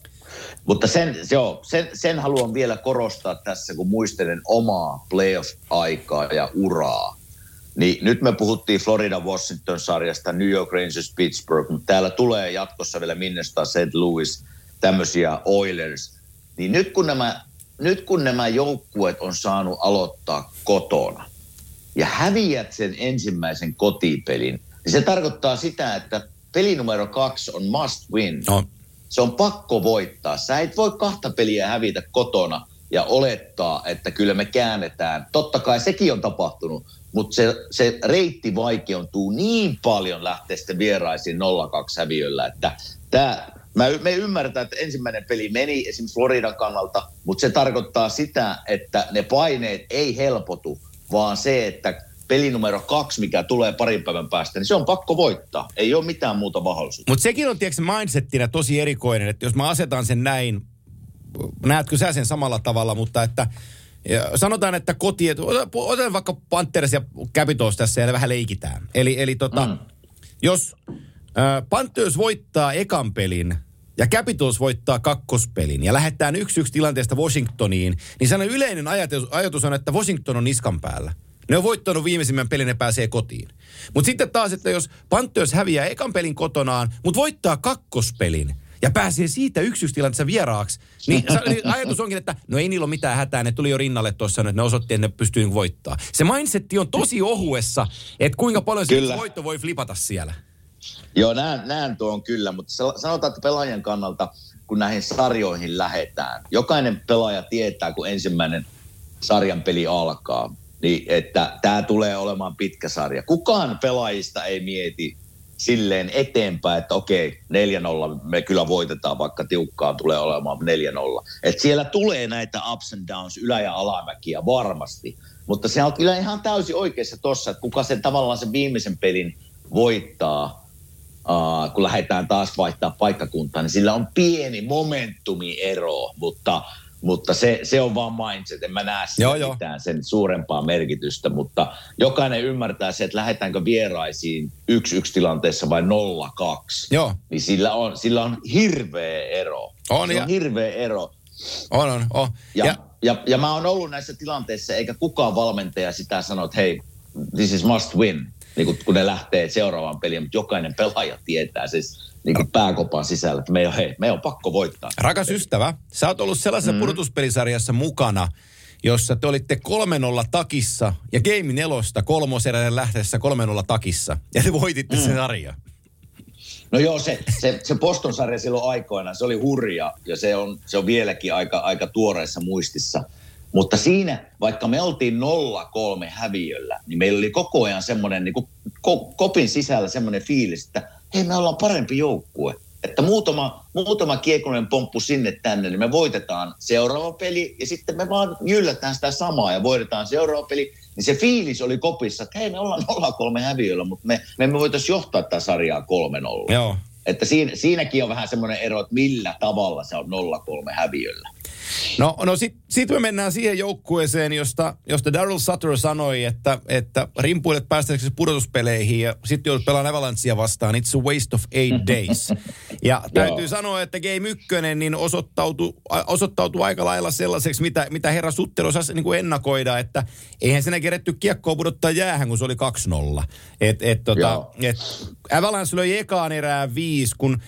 Mutta sen, joo, sen, sen haluan vielä korostaa tässä, kun muistelen omaa playoff-aikaa ja uraa. Niin nyt me puhuttiin Florida-Washington-sarjasta, New York Rangers, Pittsburgh, mutta täällä tulee jatkossa vielä Minnesota, St. Louis, tämmöisiä Oilers. Niin nyt kun nämä, nyt kun nämä joukkueet on saanut aloittaa kotona ja häviät sen ensimmäisen kotipelin, niin se tarkoittaa sitä, että peli numero kaksi on must win. No, Se on pakko voittaa. Sä et voi kahta peliä hävitä kotona ja olettaa, että kyllä me käännetään. Totta kai sekin on tapahtunut, mutta se, se reitti vaikeutuu niin paljon lähteä sitten vieraisiin 0-2 häviöllä, että tämä, mä, me ymmärretään, että ensimmäinen peli meni esimerkiksi Floridan kannalta, mutta se tarkoittaa sitä, että ne paineet ei helpotu, vaan se, että peli numero kaksi, mikä tulee parin päivän päästä, niin se on pakko voittaa. Ei ole mitään muuta mahdollisuutta. Mutta sekin on tiedätkö, mindsettinä tosi erikoinen, että jos mä asetan sen näin, näetkö sä sen samalla tavalla, mutta että ja sanotaan, että koti, otetaan vaikka Panthers ja Capitals tässä ja vähän leikitään. Eli, eli tota, mm. jos äh, Panthers voittaa ekan pelin ja Capitals voittaa kakkospelin ja lähdetään yksi yksi tilanteesta Washingtoniin, niin sellainen yleinen ajatus, ajatus on, että Washington on niskan päällä. Ne on voittanut viimeisimmän pelin ja pääsee kotiin. Mutta sitten taas, että jos Panthers häviää ekan pelin kotonaan, mutta voittaa kakkospelin ja pääsee siitä yksi yksi tilanteessa vieraaksi, niin niin ajatus onkin, että no ei niillä ole mitään hätää, ne tuli jo rinnalle tuossa, että ne osoitti, että ne pystyy niinku voittaa. Se mindsetti on tosi ohuessa, että kuinka paljon se Kyllä. voitto voi flipata siellä. Joo, näen, näen tuon kyllä, mutta sanotaan, että pelaajan kannalta, kun näihin sarjoihin lähetään, jokainen pelaaja tietää, kun ensimmäinen sarjan peli alkaa, niin että tämä tulee olemaan pitkä sarja. Kukaan pelaajista ei mieti silleen eteenpäin, että okei, 4-0 me kyllä voitetaan, vaikka tiukkaa tulee olemaan 4-0. Et siellä tulee näitä ups and downs, ylä- ja alamäkiä varmasti, mutta se on kyllä ihan täysin oikeassa tossa, että kuka sen tavallaan sen viimeisen pelin voittaa, uh, kun lähdetään taas vaihtaa paikkakuntaa, niin sillä on pieni momentumiero, mutta mutta se, se on vaan mindset. En mä näe sitä Joo, joo. mitään sen suurempaa merkitystä, mutta jokainen ymmärtää se, että lähdetäänkö vieraisiin 1-1 tilanteessa vai 0-2. Joo. Niin sillä on, sillä on hirveä ero. On, se ja- on hirveä ero. On, on, on. Ja, Ja, ja, ja, ja mä oon ollut näissä tilanteissa, eikä kukaan valmentaja sitä sano, että hei, this is must win, niin kun, kun ne lähtee seuraavaan peliin, mutta jokainen pelaaja tietää siis niin kuin pääkopan sisällä, että me on, hei, me on pakko voittaa. rakas ystävä, sä oot ollut sellaisessa mm. pudotuspelisarjassa mukana, jossa te olitte 3-0 takissa ja Game nelosta kolmoseräinen lähteessä 3-0 takissa. Ja te voititte mm. sen sarjan. No joo, se, se, se Boston-sarja silloin aikoinaan, se oli hurja ja se on, se on vieläkin aika, aika tuoreessa muistissa. Mutta siinä, vaikka me oltiin 0-3 häviöllä, niin meillä oli koko ajan semmoinen niin kuin ko, kopin sisällä semmoinen fiilis, että hei me ollaan parempi joukkue. Että muutama, muutama kiekonen pomppu sinne tänne, niin me voitetaan seuraava peli ja sitten me vaan jyllätään sitä samaa ja voitetaan seuraava peli. Niin se fiilis oli kopissa, että hei me ollaan 0-3 häviöllä, mutta me, me emme voitaisiin johtaa tätä sarjaa 3-0. Joo. Että siinä, siinäkin on vähän semmoinen ero, että millä tavalla se on 0-3 häviöllä. No, no sitten sit me mennään siihen joukkueeseen, josta, josta Daryl Sutter sanoi, että, että rimpuilet päästäksesi pudotuspeleihin ja sitten joudut pelaamaan Avalancea vastaan. It's a waste of eight days. Ja täytyy Joo. sanoa, että Game 1 niin osoittautui, osoittautui aika lailla sellaiseksi, mitä, mitä herra Sutter osasi niin kuin ennakoida, että eihän siinä keretty kiekkoa pudottaa jäähän, kun se oli 2-0. Et, et, tota, Joo. et Avalanche löi ekaan erään viisi, kun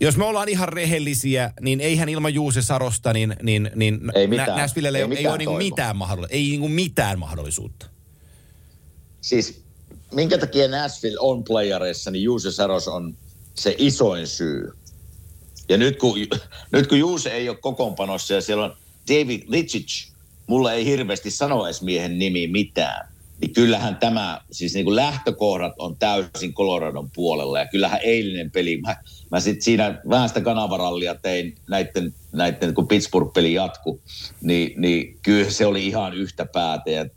jos me ollaan ihan rehellisiä, niin eihän ilman Juuse Sarosta, niin, niin, niin Ei mitään. Nä- Nashvillelle Ei ei, ei, ole toivoa. mitään, mahdollisuutta. ei niinku mitään mahdollisuutta. Siis minkä takia Nashville on playareissa, niin Juuse Saros on se isoin syy. Ja nyt kun, nyt kun Juuse ei ole kokoonpanossa ja siellä on David Lichic, mulla ei hirveästi sano edes miehen nimi mitään. Niin kyllähän tämä, siis niin kuin lähtökohdat on täysin Coloradon puolella. Ja kyllähän eilinen peli, mä, mä sitten siinä vähän sitä kanavarallia tein näiden, näiden kun Pittsburgh-peli jatku, niin, niin kyllä se oli ihan yhtä päätä. Ja 5-0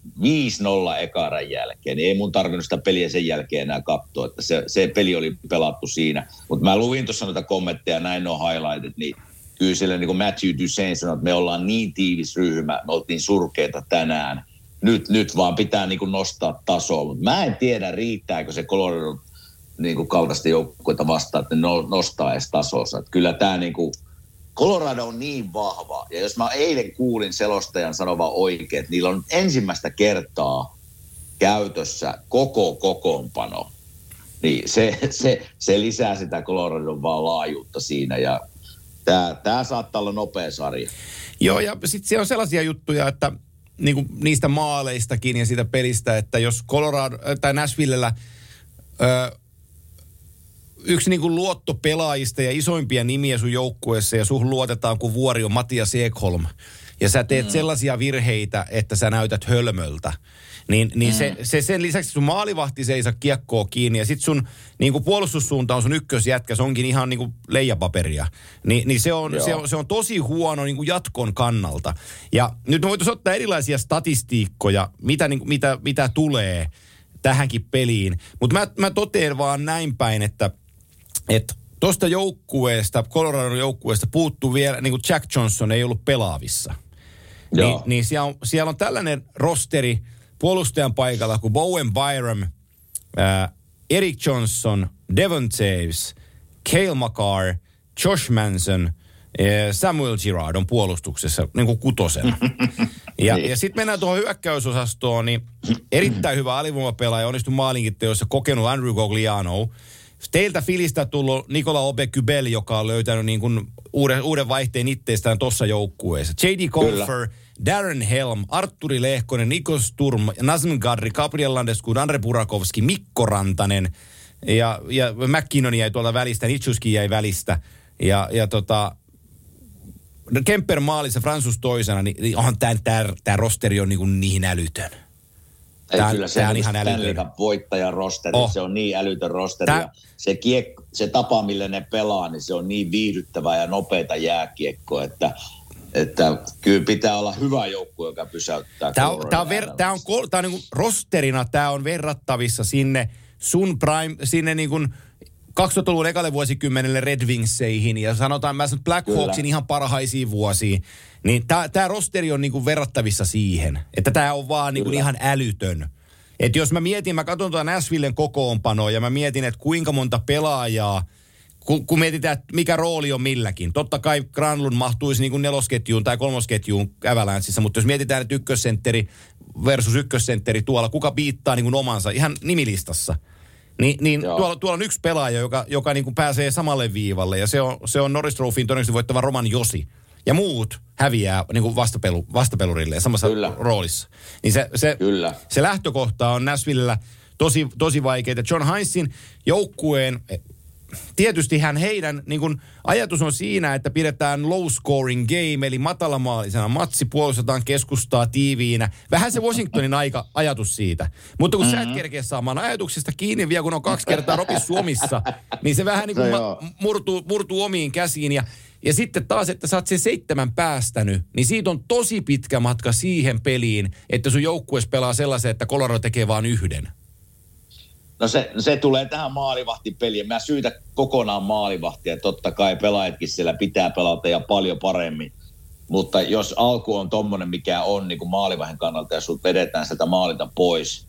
ekaran jälkeen, niin ei mun tarvinnut sitä peliä sen jälkeen enää katsoa, että se, se peli oli pelattu siinä. Mutta mä luin tuossa noita kommentteja, näin on highlightit, niin kyllä siellä niin kuin Matthew Duchesne sanoi, että me ollaan niin tiivis ryhmä, me oltiin surkeita tänään. Nyt, nyt vaan pitää niin kuin nostaa tasoa, mutta mä en tiedä riittääkö se Colorado niin kuin kaltaista joukkueita vastaan, että ne no- nostaa edes tasonsa. Että kyllä tämä niin kuin, Colorado on niin vahva, ja jos mä eilen kuulin selostajan sanova oikein, että niillä on ensimmäistä kertaa käytössä koko kokoonpano, niin se, se, se lisää sitä Coloradon vaan laajuutta siinä, ja tämä, tämä saattaa olla nopea sarja. Joo, ja sitten siellä on sellaisia juttuja, että niin kuin niistä maaleistakin ja siitä pelistä, että jos Colorado äh, tai Nashvillellä ö, yksi niin kuin luottopelaajista ja isoimpia nimiä sun joukkueessa ja suhun luotetaan kuin vuori on Matias Ekholm. Ja sä teet mm. sellaisia virheitä, että sä näytät hölmöltä. Niin, niin mm. se, se, sen lisäksi sun maalivahti se ei saa kiekkoa kiinni ja sit sun niin kuin puolustussuunta on sun ykkösjätkä, se onkin ihan niin kuin leijapaperia. Ni, niin se on, Joo. se, on, se on tosi huono niin kuin jatkon kannalta. Ja nyt me voitaisiin ottaa erilaisia statistiikkoja, mitä, niin, kuin- mitä, mitä tulee tähänkin peliin. Mutta mä, mä totean vaan näin päin, että että tuosta joukkueesta, Colorado joukkueesta puuttuu vielä, niin kuin Jack Johnson ei ollut pelaavissa. Niin, Joo. niin siellä, on, siellä on tällainen rosteri puolustajan paikalla kuin Bowen Byram, ää, Eric Johnson, Devon Taves, Cale Makar, Josh Manson, ää, Samuel Girard on puolustuksessa niin kuin kutosena. Ja, Niin. ja sitten mennään tuohon hyökkäysosastoon, niin erittäin hyvä alivoimapelaaja, onnistui maalinkin teossa, kokenut Andrew Gogliano. Teiltä Filistä tullut Nikola Obekybel, joka on löytänyt niin kuin uuden, uuden vaihteen itteestään tuossa joukkueessa. J.D. Confer, Darren Helm, Arturi Lehkonen, Niko Sturm, Nazem Gadri, Gabriel Landeskun, Andre Burakovski, Mikko Rantanen ja, ja McKinnon jäi tuolta välistä, Nitschuskin jäi välistä. Ja, ja tota, Kemper maalissa, Fransus toisena, niin, niin onhan tämä tää, tää rosteri on niin, niin älytön. Ei, Tää- kyllä se on ihan älytön. Cup voittajan rosteri, Oh. se on niin älytön rosteri. Tää... Se, kiek, se tapa, millä ne pelaa, niin se on niin viihdyttävää ja nopeita jääkiekkoa, että, että kyllä pitää olla hyvä joukkue, joka pysäyttää. Tämä on, tää on, ver, tää on, kol- tää on niinku rosterina, tämä on verrattavissa sinne sun prime, sinne niinku 2000-luvun ekalle vuosikymmenelle Red Wingseihin ja sanotaan mä sanon Black Kyllä. Hawksin ihan parhaisiin vuosiin. Niin tämä rosteri on niinku verrattavissa siihen, että tämä on vaan niinku Kyllä. ihan älytön. Et jos mä mietin, mä katson tuota Nashvillen kokoonpanoa ja mä mietin, että kuinka monta pelaajaa, kun, kun mietitään, että mikä rooli on milläkin. Totta kai Granlund mahtuisi niin kuin nelosketjuun tai kolmosketjuun Avalancheissa, mutta jos mietitään, että ykkössentteri versus ykkössentteri tuolla, kuka piittaa niin kuin omansa ihan nimilistassa, niin, niin Joo. tuolla, tuolla on yksi pelaaja, joka, joka niin kuin pääsee samalle viivalle ja se on, se on Norris Trophyin todennäköisesti voittava Roman Josi. Ja muut häviää niin kuin vastapelu, vastapelurille samassa Kyllä. roolissa. Niin se, se, Kyllä. se lähtökohta on Nashvillellä tosi, tosi vaikeita. John Heinzin joukkueen, eh, tietysti hän heidän niin kun, ajatus on siinä, että pidetään low scoring game, eli matalamaalisena matsi, puolustetaan keskustaa tiiviinä. Vähän se Washingtonin aika, ajatus siitä. Mutta kun mm-hmm. sä et kerkeä saamaan ajatuksesta kiinni vielä, kun on kaksi kertaa Robi Suomissa, niin se vähän niin kuin No ma- murtuu, murtuu omiin käsiin. Ja, ja sitten taas, että sä oot sen seitsemän päästänyt, niin siitä on tosi pitkä matka siihen peliin, että sun joukkueessa pelaa sellaisen, että Colorado tekee vain yhden. No se, se tulee tähän maalivahtipeliin. Mä syytä kokonaan maalivahtia. Totta kai pelaajatkin siellä pitää pelata ja paljon paremmin. Mutta jos alku on tommonen, mikä on niin kuin maalivahin kannalta ja sut vedetään sieltä maalita pois,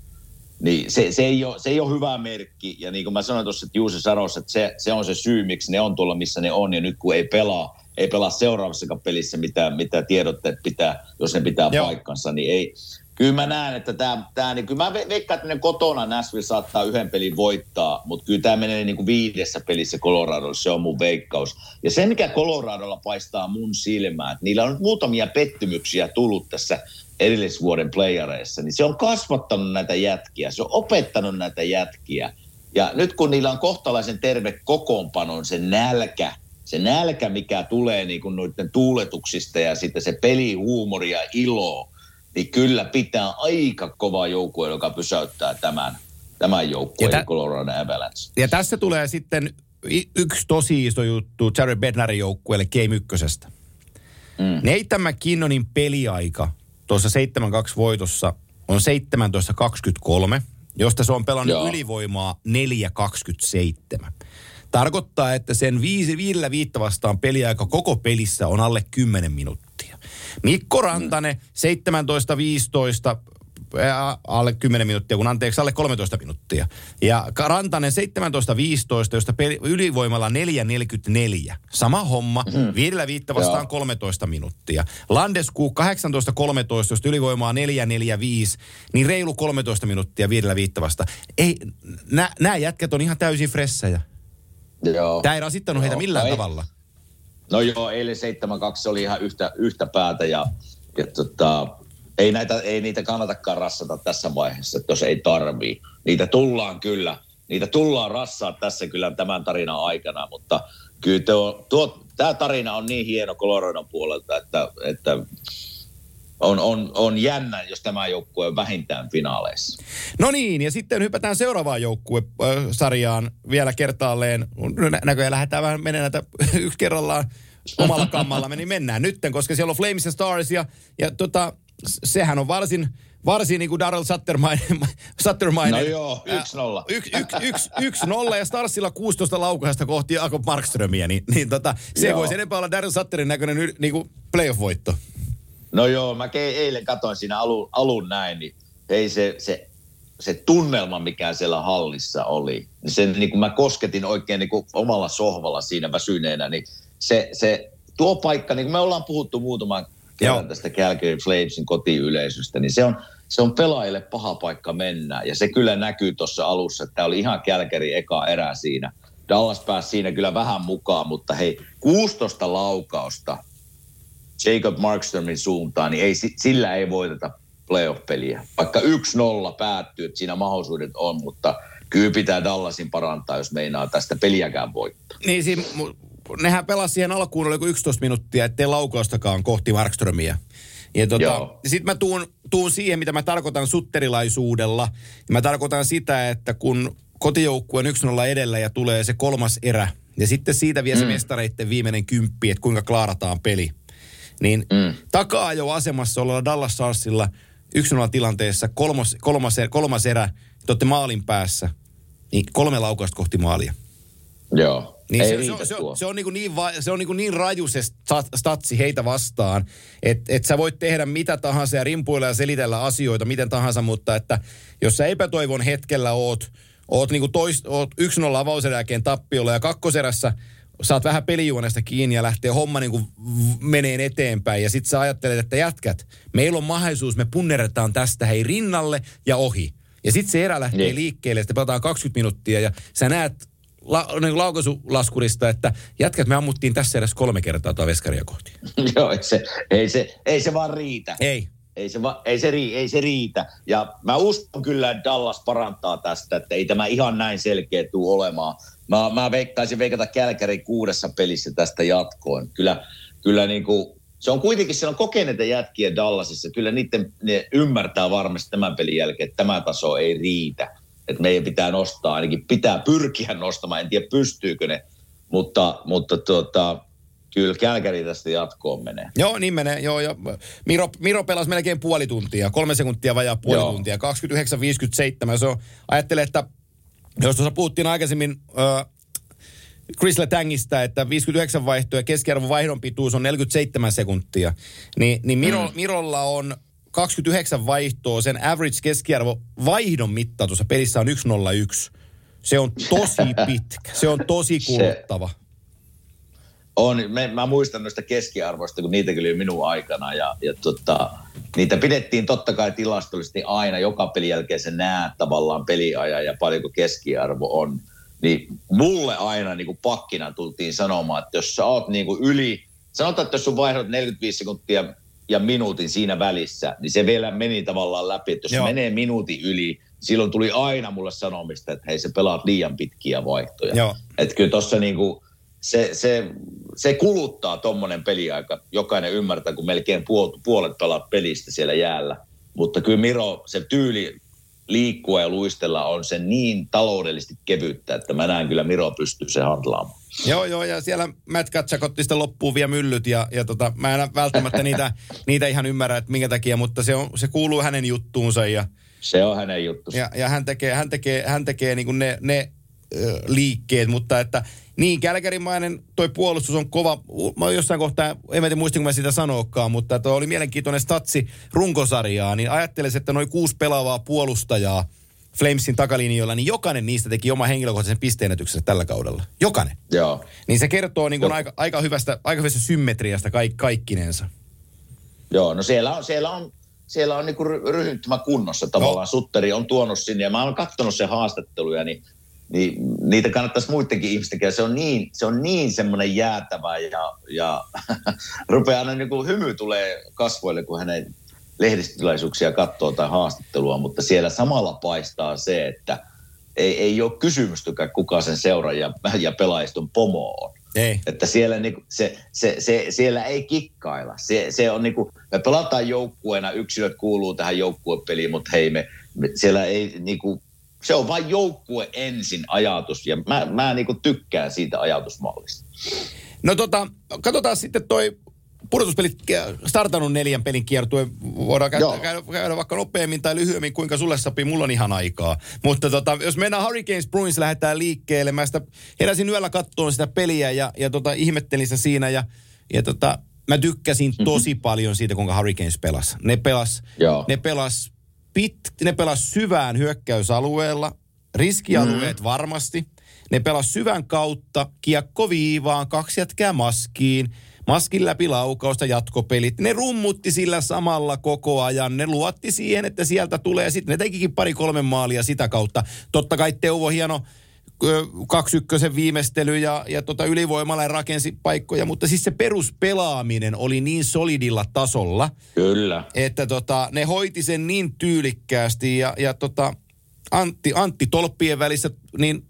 niin se, se, ei ole, se ei ole hyvä merkki. Ja niin kuin mä sanoin tuossa, että Juuse Saros, että se, se on se syy, miksi ne on tuolla, missä ne on. Ja nyt kun ei pelaa, ei pelaa seuraavassakaan pelissä, mitä, mitä tiedotteet pitää, jos ne pitää Joo. paikkansa, niin ei. Kyllä mä näen, että tämä, tämä niin kyllä mä ve- veikkaan, että ne kotona Nashville saattaa yhden pelin voittaa, mutta kyllä tämä menee niin kuin viidessä pelissä Coloradolle, se on mun veikkaus. Ja se, mikä Coloradolla paistaa mun silmään, että niillä on nyt muutamia pettymyksiä tullut tässä edellisvuoden playareissa, niin se on kasvattanut näitä jätkiä, se on opettanut näitä jätkiä. Ja nyt kun niillä on kohtalaisen terve kokoonpanon, se nälkä, se nälkä, mikä tulee niin kuin noiden tuuletuksista ja sitten se pelihuumori ja ilo, niin kyllä pitää aika kova joukkue, joka pysäyttää tämän, tämän joukkueen, Ja tä- Colorado Avalanche. Ja tässä tulee sitten yksi tosi iso juttu Jared Bednarin joukkueelle Game ykkösestä. Mm. Nathan McKinnonin peliaika tuossa 7-2 voitossa on 17-23, josta se on pelannut Joo. ylivoimaa 4-27. Tarkoittaa, että sen viisi, viidellä viittä vastaan peliaika koko pelissä on alle 10 minuuttia. Mikko Rantanen 17-15 ää, alle 10 minuuttia, kun anteeksi, alle 13 minuuttia. Ja Rantanen 17-15, josta peli, ylivoimalla 4-44. Sama homma, mm. viidellä viittä vastaan Joo. 13 minuuttia. Landesku 18-13, josta ylivoimaa 4-4-5, niin reilu 13 minuuttia viidellä viittä vastaan. Ei, nämä jätkät on ihan täysin fressejä. Joo. Tämä ei rasittanut heitä Joo, millään no ei. tavalla. No joo, eilen 7-2 oli ihan yhtä, yhtä päätä ja, ja tota, ei, näitä, ei niitä kannatakaan rassata tässä vaiheessa, että jos ei tarvii. Niitä tullaan kyllä, niitä tullaan rassaa tässä kyllä tämän tarinan aikana, mutta kyllä tuo, tuo, tämä tarina on niin hieno Coloradon puolelta, että, että on, on, on jännä, jos tämä joukkue on vähintään finaaleissa. No niin, ja sitten hypätään seuraavaan joukkuesarjaan vielä kertaalleen. Nä- Näköjään lähdetään vähän menemään näitä yksi kerrallaan omalla kammalla, niin mennään nytten, koska siellä on Flames ja Stars, ja, ja tota, sehän on varsin, varsin niin kuin Daryl Sattermainen. Sattermainen. No joo, 1-0. Yksi yks, yks, yks nolla ja Starsilla 16 laukausta kohti Jakob Markströmiä, niin, niin tota, se Joo. voisi enempää olla Daryl Satterin näköinen niin kuin playoff-voitto. No joo, mä eilen katsoin siinä alun, alun näin, niin ei se, se, se tunnelma, mikä siellä hallissa oli, niin sen niin kuin mä kosketin oikein niin kuin omalla sohvalla siinä väsyneenä, niin se, se tuo paikka, niin kuin me ollaan puhuttu muutaman kerran Joo. tästä Calgary Flamesin kotiyleisöstä, niin se on, se on pelaajille paha paikka mennä. Ja se kyllä näkyy tuossa alussa, että tämä oli ihan Calgary eka erä siinä. Dallas pääsi siinä kyllä vähän mukaan, mutta hei, 16 laukausta Jacob Markströmin suuntaan, niin ei, si- sillä ei voiteta playoff-peliä. Vaikka 1-0 päättyy, että siinä mahdollisuudet on, mutta kyllä pitää Dallasin parantaa, jos meinaa tästä peliäkään voittaa. Niin siinä, nehän pelasi siihen alkuun, oliko 11 minuuttia, ettei laukaustakaan kohti Markströmiä. Ja tota, sitten mä tuun, tuun siihen, mitä mä tarkoitan sutterilaisuudella. Mä tarkoitan sitä, että kun kotijoukkue on 1-0 edellä ja tulee se kolmas erä, ja sitten siitä vie se mestareitten viimeinen kymppi, että kuinka klaarataan peli. Niin Mm. takaa jo asemassa ollaan Dallas Starsilla 1-0 tilanteessa, kolmas, kolmas, er- kolmas erä, te olette maalin päässä, niin kolme laukausta kohti maalia. Joo. Niin Ei se, se, se, se on, niin, niin, va, se on niin, niin raju se stat, statsi heitä vastaan, että et sä voit tehdä mitä tahansa ja rimpuilla ja selitellä asioita miten tahansa, mutta että jos sä epätoivon hetkellä oot, oot, niin kuin tois, oot 1-0 avauserän jälkeen tappiolla ja kakkoserässä saat vähän pelijuonesta kiinni ja lähtee homma niin kuin menee eteenpäin. Ja sit sä ajattelet, että jätkät, meillä on mahdollisuus, me punneretaan tästä hei rinnalle ja ohi. Ja sitten se erä lähtee Niin. liikkeelle, ja sitten pelataan 20 minuuttia ja sä näet la, niin laukasulaskurista, että jätkät me ammuttiin tässä edes kolme kertaa tai veskaria kohti. Joo, ei se, ei, se, ei se vaan riitä. Ei. Ei se, va, ei, se rii, ei se riitä. Ja mä uskon kyllä, että Dallas parantaa tästä, että ei tämä ihan näin selkeä tule olemaan. Mä, mä veikkaisin veikata Kälkärin kuudessa pelissä tästä jatkoon. Kyllä, kyllä niin kuin, se on kuitenkin, siellä on kokeneita jätkiä Dallasissa. Kyllä niiden, ne ymmärtää varmasti tämän pelin jälkeen, että tämä taso ei riitä. Että meidän pitää nostaa, ainakin pitää pyrkiä nostamaan. En tiedä, pystyykö ne, mutta, mutta tuota, kyllä Kälkäri tästä jatkoon menee. Joo, niin menee. Joo, ja Miro, Miro pelasi melkein puoli tuntia, kolme sekuntia vajaa puoli Joo. tuntia, 29-57. Se on, ajattelen, että jos tuossa puhuttiin aikaisemmin äh, Chris Letangista, että 59 vaihto ja keskiarvo vaihdon pituus on 47 sekuntia, niin, niin Miro, mm. Mirolla on 29 vaihtoa, sen average keskiarvo vaihdon mitta tuossa pelissä on 101. Se on tosi pitkä, se on tosi kuluttava. On, me, mä muistan noista keskiarvoista, kun niitä kyllä minun aikana ja, ja tota, niitä pidettiin totta kai tilastollisesti aina, joka pelin jälkeen se näet tavallaan peliajan ja paljonko keskiarvo on. Niin mulle aina niin kuin pakkina tultiin sanomaan, että jos sä oot niin kuin yli, sanotaan, että jos sun vaihdot 45 sekuntia ja minuutin siinä välissä, niin se vielä meni tavallaan läpi, että jos Joo. se menee minuutin yli, silloin tuli aina mulle sanomista, että hei sä pelaat liian pitkiä vaihtoja. Että kyllä tuossa niinku, se, se, se kuluttaa tuommoinen peliaika. Jokainen ymmärtää, kun melkein puol- puolet pelaat pelistä siellä jäällä. Mutta kyllä Miro, se tyyli liikkua ja luistella on se niin taloudellisesti kevyttä, että mä näen kyllä Miro pystyy se handlaamaan. Joo, joo, ja siellä Matt Katsak otti sitten loppuun vielä myllyt, ja, ja tota, mä en välttämättä niitä, niitä ihan ymmärrä, että minkä takia, mutta se, on, se kuuluu hänen juttuunsa, ja, Se on hänen juttusa. ja, ja hän tekee, hän tekee, hän tekee niin ne, ne liikkeet, mutta että niin, kälkärimainen toi puolustus on kova. Mä jossain kohtaa, en mä tiedä muistinko mä sitä sanoakaan, mutta tuo oli mielenkiintoinen statsi runkosarjaa, niin ajattelisin, että noin kuusi pelaavaa puolustajaa Flamesin takalinjoilla, niin jokainen niistä teki oma henkilökohtaisen pisteenätyksensä tällä kaudella. Jokainen. Joo. Niin se kertoo niin kuin aika, aika, hyvästä, aika hyvästä symmetriasta kaik, kaikkinensa. Joo, no siellä on, siellä on, siellä on niinku ry- ryhmittymä kunnossa tavallaan. No. Sutteri on tuonut sinne ja mä oon katsonut sen haastatteluja, niin, niin niitä kannattaisi muidenkin ihmisten. Se on niin, se on niin semmoinen jäätävä ja, ja rupeaa aina niinku hymy tulee kasvoille, kun hänen lehdistötilaisuuksia katsoo tai haastattelua, mutta siellä samalla paistaa se, että ei, ei ole kysymystäkään, kuka sen seuraaja ja pelaajiston pomo on. Ei. Että siellä, niinku, se, se, se, siellä ei kikkailla. Se, se on niinku, me pelataan joukkueena, yksilöt kuuluu tähän joukkuepeliin, mutta hei me, me siellä ei niinku, se on vain joukkue ensin ajatus ja mä, mä niinku tykkään siitä ajatusmallista. No tota, katsotaan sitten toi pudotuspelit ke- startannut neljän pelin kiertue. Voidaan käydä, käydä, käydä, vaikka nopeammin tai lyhyemmin, kuinka sulle sopii. Mulla on ihan aikaa. Mutta tota, jos mennään Hurricanes Bruins, lähdetään liikkeelle. Mä sitä heräsin yöllä kattoon sitä peliä ja, ja tota, ihmettelin sitä siinä. Ja, ja tota, mä tykkäsin tosi paljon siitä, kuinka Hurricanes pelas. Ne pelas, Joo. ne pelas, pit, ne pelas syvään hyökkäysalueella. Riskialueet mm. varmasti. Ne pelas syvän kautta, kiekko viivaan, kaksi jätkää maskiin, maskin läpi laukausta, jatkopelit. Ne rummutti sillä samalla koko ajan. Ne luotti siihen, että sieltä tulee. Sitten ne tekikin pari-kolme maalia sitä kautta. Totta kai Teuvo hieno ö, kaksi ykkösen viimeistely ja, ja tota ylivoimalla rakensi paikkoja, mutta siis se peruspelaaminen oli niin solidilla tasolla, Kyllä. että tota, ne hoiti sen niin tyylikkäästi ja, ja tota, Antti, Antti tolppien välissä, niin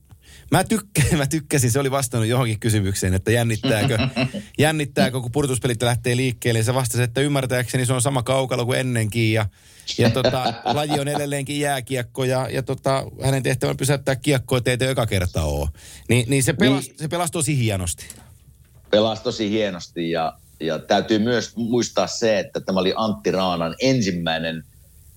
Mä, tykkä, mä tykkäsin, se oli vastannut johonkin kysymykseen, että jännittääkö, jännittääkö kun purtuspelit lähtee liikkeelle. Se vastasi, että ymmärtääkseni se on sama kaukalo kuin ennenkin ja, ja tota, laji on edelleenkin jääkiekko ja, ja tota, hänen tehtävän pysäyttää kiekkoa, ettei te joka kerta ole. Ni, niin se pelasi, niin. se pelasi tosi hienosti. Pelasi tosi hienosti ja, ja täytyy myös muistaa se, että tämä oli Antti Raanan ensimmäinen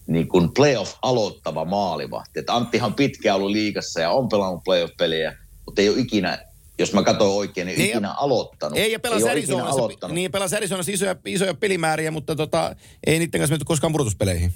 niin kuin playoff aloittava maalivahti. Että Anttihan pitkään ollut liigassa ja on pelannut playoff-peliä, mutta ei ole ikinä, jos mä katsoin oikein, niin, niin ikinä aloittanut. Ei, ja pelasi Arizonassa, niin pelasi Arizonassa isoja, isoja pelimääriä, mutta tota, ei niiden kanssa menty koskaan pudotuspeleihin.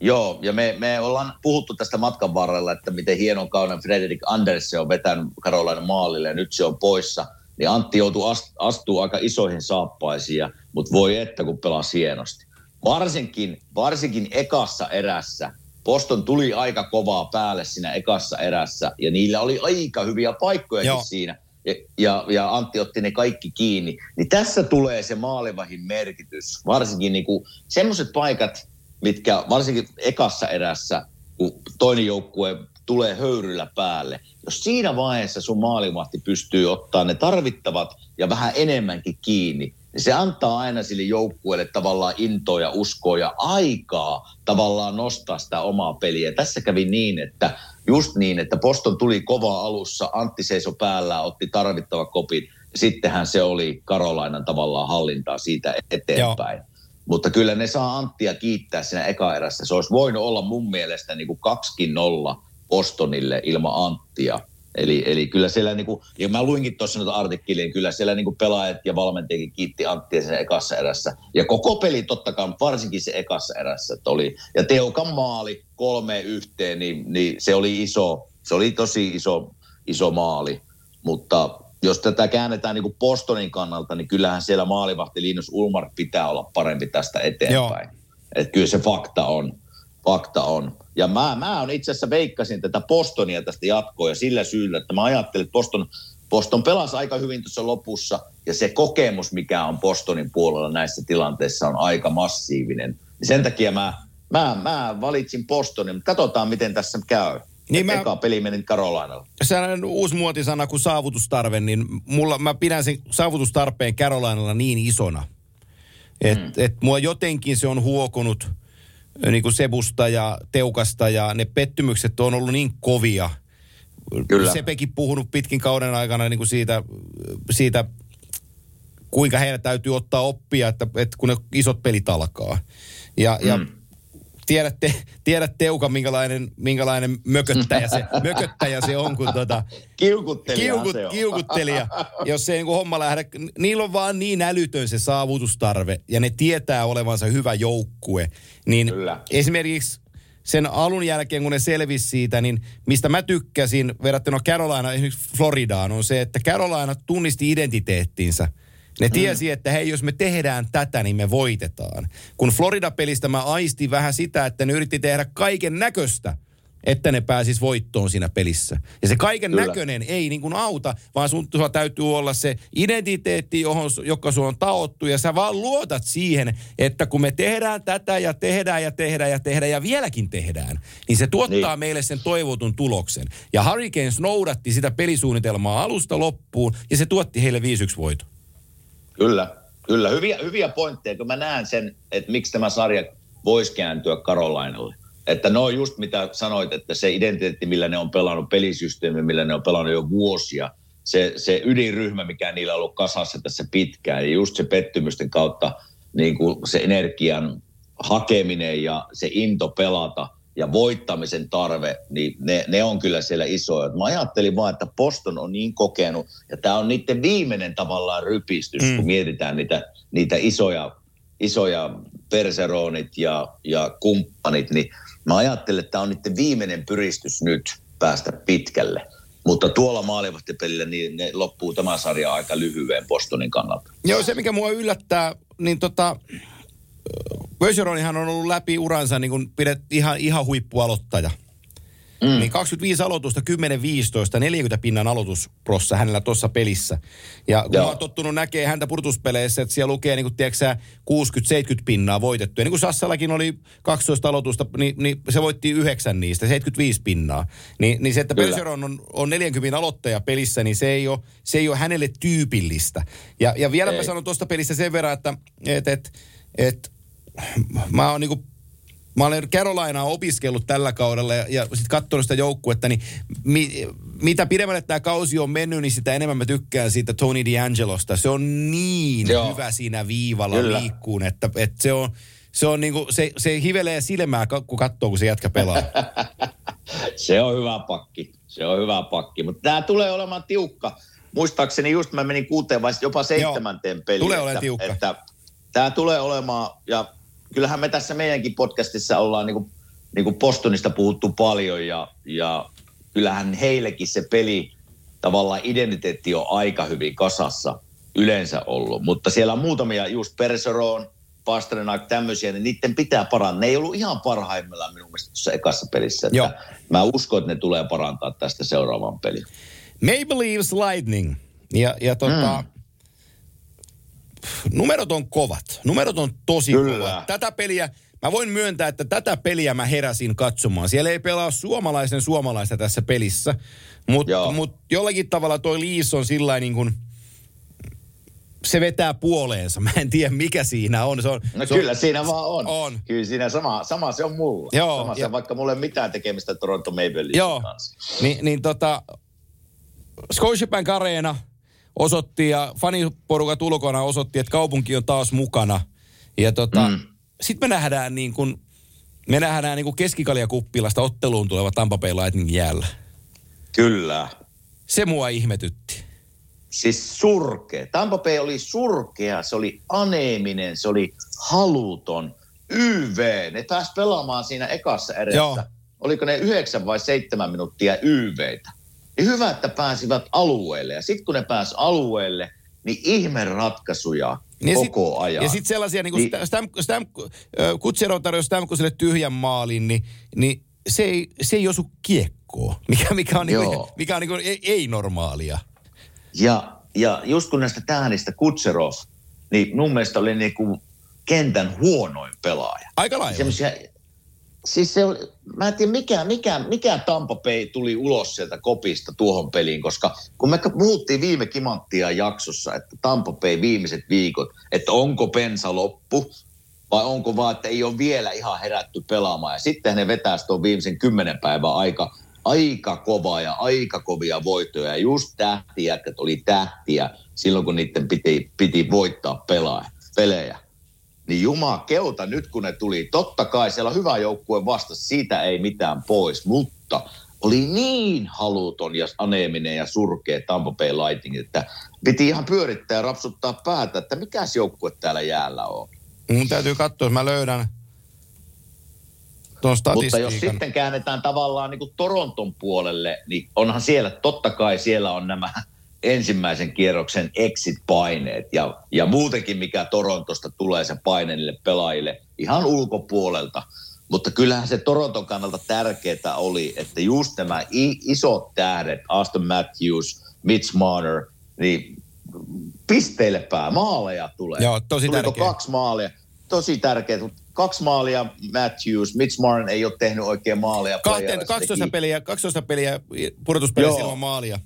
Joo, ja me, me ollaan puhuttu tästä matkan varrella, että miten hienon kauden Frederik Andersen on vetänyt Karolainen maalille ja nyt se on poissa. Niin Antti joutuu astuu aika isoihin saappaisiin, mutta voi että kun pelaa hienosti. Varsinkin, varsinkin ekassa erässä. Poston tuli aika kovaa päälle siinä ekassa erässä ja niillä oli aika hyviä paikkoja siinä. Ja, ja, ja Antti otti ne kaikki kiinni. Niin tässä tulee se maalivahin merkitys. Varsinkin niin semmoiset paikat, mitkä varsinkin ekassa erässä, kun toinen joukkue tulee höyryllä päälle. Jos siinä vaiheessa sun maalivahti pystyy ottaa ne tarvittavat ja vähän enemmänkin kiinni, niin se antaa aina sille joukkueelle tavallaan intoa ja uskoa ja aikaa tavallaan nostaa sitä omaa peliä. Tässä kävi niin, että just niin, että Poston tuli kova alussa, Antti seiso päällä, otti tarvittava kopin, sittenhän se oli Karolainan tavallaan hallintaa siitä eteenpäin. Joo. Mutta kyllä ne saa Anttia kiittää siinä eka erässä. Se olisi voinut olla mun mielestä niin kuin 2-0 Bostonille ilman Anttia. Eli, eli kyllä siellä, niin kuin, ja mä luinkin tuossa noita artikkeliin, niin kyllä siellä niin kuin pelaajat ja valmentajakin kiitti Anttia sen ekassa erässä. Ja koko peli totta kai, varsinkin se ekassa erässä. Että oli, ja Teukan maali kolme yhteen, niin, niin, se oli iso, se oli tosi iso, iso maali. Mutta jos tätä käännetään niin kuin Postonin kannalta, niin kyllähän siellä maalivahti Linus Ulmar pitää olla parempi tästä eteenpäin. Että kyllä se fakta on fakta on. Ja mä, mä on itse asiassa veikkasin tätä Postonia tästä jatkoa ja sillä syyllä, että mä ajattelin, että Poston, Poston pelasi aika hyvin tuossa lopussa ja se kokemus, mikä on Postonin puolella näissä tilanteissa on aika massiivinen. Sen takia mä, mä, mä valitsin Postonin, mutta katsotaan miten tässä käy. Niin mä, eka peli meni Karolainalla. Sellainen uusi muotisana kuin saavutustarve, niin mulla, mä pidän sen saavutustarpeen Karolainalla niin isona, että mm. et mua jotenkin se on huokonut – niin kuin Sebusta ja Teukasta ja ne pettymykset on ollut niin kovia. Kyllä. Sepekin puhunut pitkin kauden aikana niin kuin siitä, siitä, kuinka heidän täytyy ottaa oppia, että, että kun ne isot pelit alkaa. Ja, mm. ja tiedätte, tiedätte Teuka, minkälainen, minkälainen mököttäjä se, mököttäjä se on, kun tota, kiukuttelija, kiukut, se on. kiukuttelija. Jos se niin homma lähde, niillä on vaan niin älytön se saavutustarve ja ne tietää olevansa hyvä joukkue. Niin Kyllä. esimerkiksi sen alun jälkeen, kun ne selvisi siitä, niin mistä mä tykkäsin verrattuna Carolina esimerkiksi Floridaan, on se, että Carolina tunnisti identiteettinsä – ne mm. tiesi, mm. että hei, jos me tehdään tätä, niin me voitetaan. Kun Florida-pelistä mä aistin vähän sitä, että ne yritti tehdä kaiken näköistä, että ne pääsis voittoon siinä pelissä. Ja se kaiken Kyllä. näköinen ei niin kuin auta, vaan sun täytyy olla se identiteetti, johon, joka sun on taottu, ja sä vaan luotat siihen, että kun me tehdään tätä ja tehdään ja tehdään ja tehdään ja vieläkin tehdään, niin se tuottaa niin. meille sen toivotun tuloksen. Ja Hurricanes noudatti sitä pelisuunnitelmaa alusta loppuun, ja se tuotti heille 5-1 voiton. Kyllä, kyllä. Hyviä, hyviä pointteja, kun mä näen sen, että miksi tämä sarja voisi kääntyä Karolainalle. Että no just mitä sanoit, että se identiteetti, millä ne on pelannut, pelisysteemi, millä ne on pelannut jo vuosia, se, se ydinryhmä, mikä niillä on ollut kasassa tässä pitkään, ja just se pettymysten kautta niin kuin se energian hakeminen ja se into pelata – ja voittamisen tarve, niin ne, ne on kyllä siellä isoja. Mä ajattelin vaan, että Poston on niin kokenut, ja tämä on niiden viimeinen tavallaan rypistys, mm. kun mietitään niitä, niitä isoja, isoja perseroonit ja, ja kumppanit, niin mä ajattelin, että tämä on niiden viimeinen pyristys nyt päästä pitkälle. Mutta tuolla maalivahtipelillä niin ne loppuu tämä sarja aika lyhyen Bostonin kannalta. Joo, se mikä mua yllättää, niin tota, Bergeronihan on ollut läpi uransa niin kuin pidet ihan, ihan huippualottaja. Mm. Niin 25 aloitusta, 10-15, 40 pinnan aloitusprossa hänellä tuossa pelissä. Ja kun Joo. mä oon tottunut näkee häntä purtuspeleissä, että siellä lukee niin kuin, tiedätkö, sä, 60-70 pinnaa voitettu. Ja niin kuin Sassallakin oli 12 aloitusta, niin, niin se voitti 9 niistä, 75 pinnaa. Niin, niin se, että. Bergeron on, on 40 aloittaja pelissä, niin se ei ole, se ei ole hänelle tyypillistä. Ja, ja vielä mä Ei. sanon tuosta pelistä sen verran, että et, et, et, mä oon niinku Mä olen Carolinaa opiskellut tällä kaudella ja, ja sitten katsonut sitä joukkuetta, niin mi, mitä pidemmälle tämä kausi on mennyt, niin sitä enemmän mä tykkään siitä Tony D'Angelosta. Se on niin Joo. Hyvä siinä viivalla Kyllä. liikkuun, että, että se on, se on niinku, se, se hivelee silmää, kun katsoo, kun se jätkä pelaa. Se on hyvä pakki. Se on hyvä pakki. Mutta tämä tulee olemaan tiukka. Muistaakseni just mä menin kuuteen vai jopa seitsemänteen peliin. Tulee olemaan että, tiukka. Että tämä tulee olemaan, ja kyllähän me tässä meidänkin podcastissa ollaan niinku, niinku Postonista puhuttu paljon, ja, ja kyllähän heillekin se peli, tavallaan identiteetti on aika hyvin kasassa yleensä ollut. Mutta siellä on muutamia, just Perseroon, Pasternak, tämmöisiä, niin niiden pitää parantaa. Ne ei ollut ihan parhaimmillaan minun mielestä tuossa ekassa pelissä. Että Joo. Mä uskon, että ne tulee parantaa tästä seuraavan pelin. Maple Leafs Lightning. Ja, ja tota, mm. Numerot on kovat. Numerot on tosi Kyllä. kovat. Tätä peliä, mä voin myöntää, että tätä peliä mä heräsin katsomaan. Siellä ei pelaa suomalaisen suomalaista tässä pelissä. Mutta mut jollakin tavalla toi Leafs on sillä niin kuin, se vetää puoleensa. Mä en tiedä, mikä siinä on. Se on No se kyllä on, siinä vaan on. On. Kyllä siinä sama, sama se on mulla. Joo, sama se ja- on, vaikka mulla ei mitään tekemistä Toronto Maple Leafsin kanssa. niin, niin tota, Scotiabank Arena osoitti ja faniporukat ulkona osoitti, että kaupunki on taas mukana. Ja tota, mm. Sitten me nähdään niin kuin, me nähdään niin kuin keskikaljakuppilasta otteluun tuleva Tampa Bay Lightning jäällä. Kyllä. Se mua ihmetytti. Siis surkea. Tampa Bay oli surkea, se oli aneeminen, se oli haluton. YV, ne pääsi pelaamaan siinä ekassa erässä. Joo. Oliko ne yhdeksän vai seitsemän minuuttia YVtä? Niin hyvä, että pääsivät alueelle. Ja sitten kun ne pääsi alueelle, niin ihme ratkaisuja Niin koko sit, ajan. Ja sitten sellaisia, niin kuin Niin- niin. Stam, Stam, Kutsero tarjosi Stamkoselle tyhjän maalin, niin, niin se, ei, se ei osu kiekkoon, mikä, mikä on, niin kuin, mikä on niin kuin, ei, ei normaalia. Ja, ja just kun näistä tähdistä Kutserov, niin mun mielestä oli niinku kentän huonoin pelaaja. Aika lailla. Siis se oli, mä en tiedä mikä, mikä, mikä Tampa Bay tuli ulos sieltä kopista tuohon peliin, koska kun me puhuttiin viime kimanttia jaksossa, että Tampa Bay viimeiset viikot, että onko pensa loppu vai onko vaan, että ei ole vielä ihan herätty pelaamaan. Ja sitten ne vetää tuon viimeisen kymmenen päivän aika, aika kovaa ja aika kovia voittoja. Ja just tähtiä, että oli tähtiä silloin, kun niiden piti, piti voittaa pelaa, pelejä. Niin Juma keuta nyt kun ne tuli. Totta kai siellä on hyvä joukkue vastassa, siitä ei mitään pois, mutta oli niin haluton ja aneeminen ja surkea Tampa Bay Lightning, että piti ihan pyörittää ja rapsuttaa päätä, että mikäs joukkue täällä jäällä on. Mun täytyy katsoa, jos mä löydän tuon Mutta jos sitten käännetään tavallaan niin kuin Toronton puolelle, niin onhan siellä, totta kai siellä on nämä ensimmäisen kierroksen exit-paineet ja, ja muutenkin mikä Torontosta tulee se paine niille pelaajille ihan ulkopuolelta. Mutta kyllähän se Toronton kannalta tärkeää oli, että just nämä isot tähdet, Aston Matthews, Mitch Marner, niin pisteille pää, maaleja tulee. Joo, tosi Tuliko tärkeä. kaksi maalia? Tosi tärkeää. Kaksi maalia Matthews, Mitch Martin ei ole tehnyt oikein maalia. Kahteen, playereissa 12 teki. peliä, 12 peliä ilman maalia.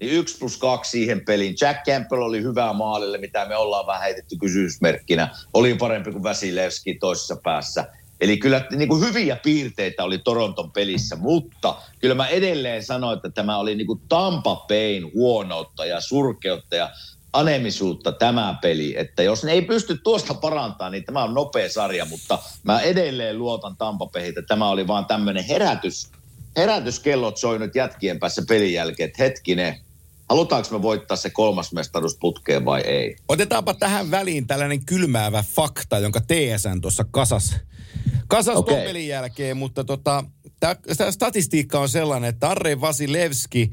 Niin yksi plus kaksi siihen peliin. Jack Campbell oli hyvää maalille, mitä me ollaan vähän heitetty kysymysmerkkinä. Oli parempi kuin Vasilevski toisessa päässä. Eli kyllä niin kuin hyviä piirteitä oli Toronton pelissä, mutta kyllä mä edelleen sanoin, että tämä oli niin kuin Tampa Bayn huonoutta ja surkeutta ja anemisuutta tämä peli. Että jos ne ei pysty tuosta parantamaan, niin tämä on nopea sarja, mutta mä edelleen luotan Tampa Bayhin, että tämä oli vaan tämmöinen herätys. Herätyskellot soi nyt jätkien päässä pelin jälkeen, että hetkinen, halutaanko me voittaa se kolmas mestaruus putkeen vai ei? Otetaanpa tähän väliin tällainen kylmäävä fakta, jonka TSN tuossa kasas, kasas okay. pelin jälkeen, mutta tota, tämä statistiikka on sellainen, että Arre Vasilevski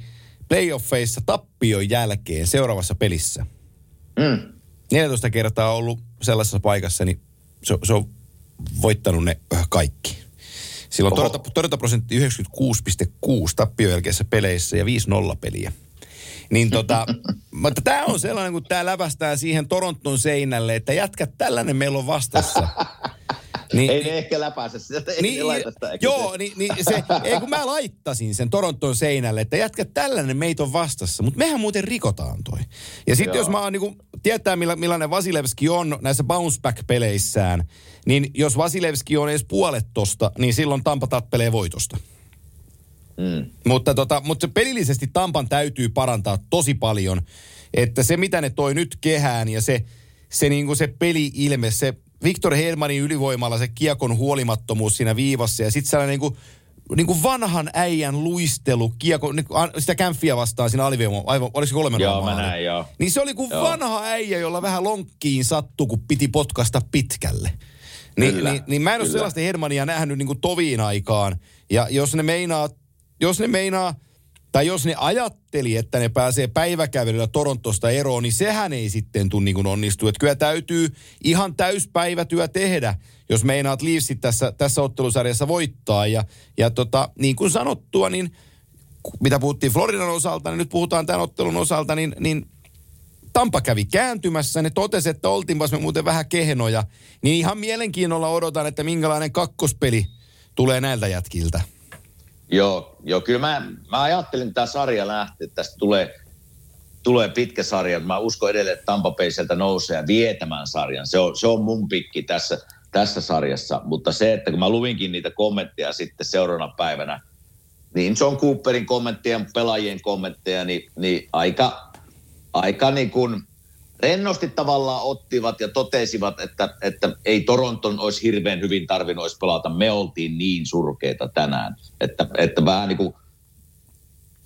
playoffeissa tappion jälkeen seuraavassa pelissä. Mm. 14 kertaa ollut sellaisessa paikassa, niin se, se on voittanut ne kaikki. Silloin torjunta, torjuntaprosentti 96,6 tappio jälkeisissä peleissä ja 5-0 peliä. Niin tota, mutta tämä on sellainen, kun tämä lävästää siihen Toronton seinälle, että jätkät tällainen meillä on vastassa. Niin, Ei ne ehkä läpäise sitä, ei ne laita sitä. eikä joo, niin, niin se, ei kun mä laittasin sen Toronton seinälle, että jätkät tällainen meitä on vastassa, mutta mehän muuten rikotaan toi. Ja sitten jos mä oon niin tietää milla, millainen Vasilevski on näissä bounce back-peleissään, niin jos Vasilevski on edes puolet tosta, niin silloin Tampa tappelee voitosta. Mm. Mutta, tota, mutta se pelillisesti Tampan täytyy parantaa tosi paljon. Että se, mitä ne toi nyt kehään ja se, se, niinku se peli-ilme, se Viktor Helmanin ylivoimalla se kiekon huolimattomuus siinä viivassa ja sitten sellainen niinku, niinku vanhan äijän luistelu, kiekko, niinku, a- sitä kämpfiä vastaan siinä alivoima, aivan, oliko se kolmen Joo, mä näin, joo. Niin se oli kuin Joo. vanha äijä, jolla vähän lonkkiin sattui, kun piti potkasta pitkälle. Niin, Kyllä, niin, niin mä en ole kyllä. sellaista Hermania nähnyt niin kuin toviin aikaan. Ja jos ne meinaa, jos ne meinaa, tai jos ne ajatteli, että ne pääsee päiväkävelyllä Torontosta eroon, niin sehän ei sitten tule niin onnistu. Että kyllä täytyy ihan täyspäivätyö tehdä, jos meinaat Leafsit tässä, tässä ottelusarjassa voittaa. Ja, ja tota, niin kuin sanottua, niin mitä puhuttiin Floridan osalta, niin nyt puhutaan tämän ottelun osalta, niin, niin Tampa kävi kääntymässä, ne totesi, että oltiinpas me muuten vähän kehnoja. Niin ihan mielenkiinnolla odotan, että minkälainen kakkospeli tulee näiltä jätkiltä. Joo, joo, kyllä mä, mä ajattelin, että tämä sarja lähtee, että tästä tulee, tulee pitkä sarja. Mä uskon edelleen, että Tampa Bay sieltä nousee ja vie tämän sarjan. Se on, se on mun pikki tässä, tässä sarjassa. Mutta se, että kun mä luvinkin niitä kommentteja sitten seuraavana päivänä, niin John Cooperin kommentteja, pelaajien kommentteja, niin, niin aika, aika niin kuin rennosti tavallaan ottivat ja totesivat, että, että ei Toronton olisi hirveän hyvin tarvinnut olisi pelata. Me oltiin niin surkeita tänään, että, että vähän niin kuin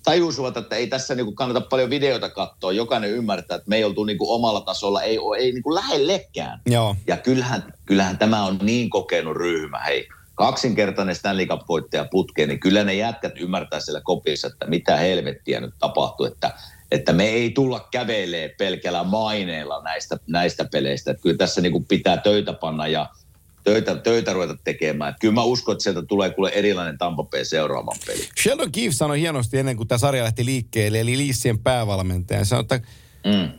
tajusivat, että ei tässä niin kuin kannata paljon videoita katsoa. Jokainen ymmärtää, että me ei oltu niin kuin omalla tasolla, ei, ole- ei niin kuin lähellekään. Joo. Ja kyllähän, kyllähän tämä on niin kokenut ryhmä. Hei, kaksinkertainen Stanley Cup-voittaja putkeen, niin kyllä ne jätkät ymmärtää siellä kopissa, että mitä helvettiä nyt tapahtuu, että, että me ei tulla kävelee pelkällä maineella näistä, näistä peleistä. Että kyllä tässä niin kuin pitää töitä panna ja töitä, töitä ruveta tekemään. Että kyllä mä uskon, että sieltä tulee kuule erilainen Tampa Bay seuraavan peli. Sheldon Keefe sanoi hienosti ennen kuin tämä sarja lähti liikkeelle, eli Liissien päävalmentaja. Sanoi, että Mm.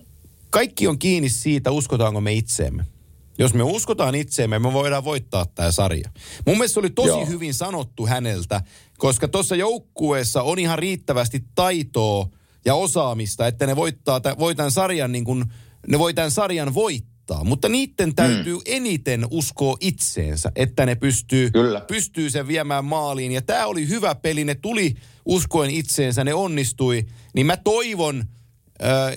kaikki on kiinni siitä, uskotaanko me itseemme. Jos me uskotaan itseemme, me voidaan voittaa tämä sarja. Mun mielestä se oli tosi Joo. hyvin sanottu häneltä, koska tuossa joukkueessa on ihan riittävästi taitoa ja osaamista, että ne voittaa, voi tämän sarjan niin kuin, ne voi tämän sarjan voittaa. Mutta niiden täytyy mm. eniten uskoa itseensä, että ne pystyy, Kyllä. pystyy sen viemään maaliin. Ja tämä oli hyvä peli, ne tuli uskoen itseensä, ne onnistui. Niin mä toivon,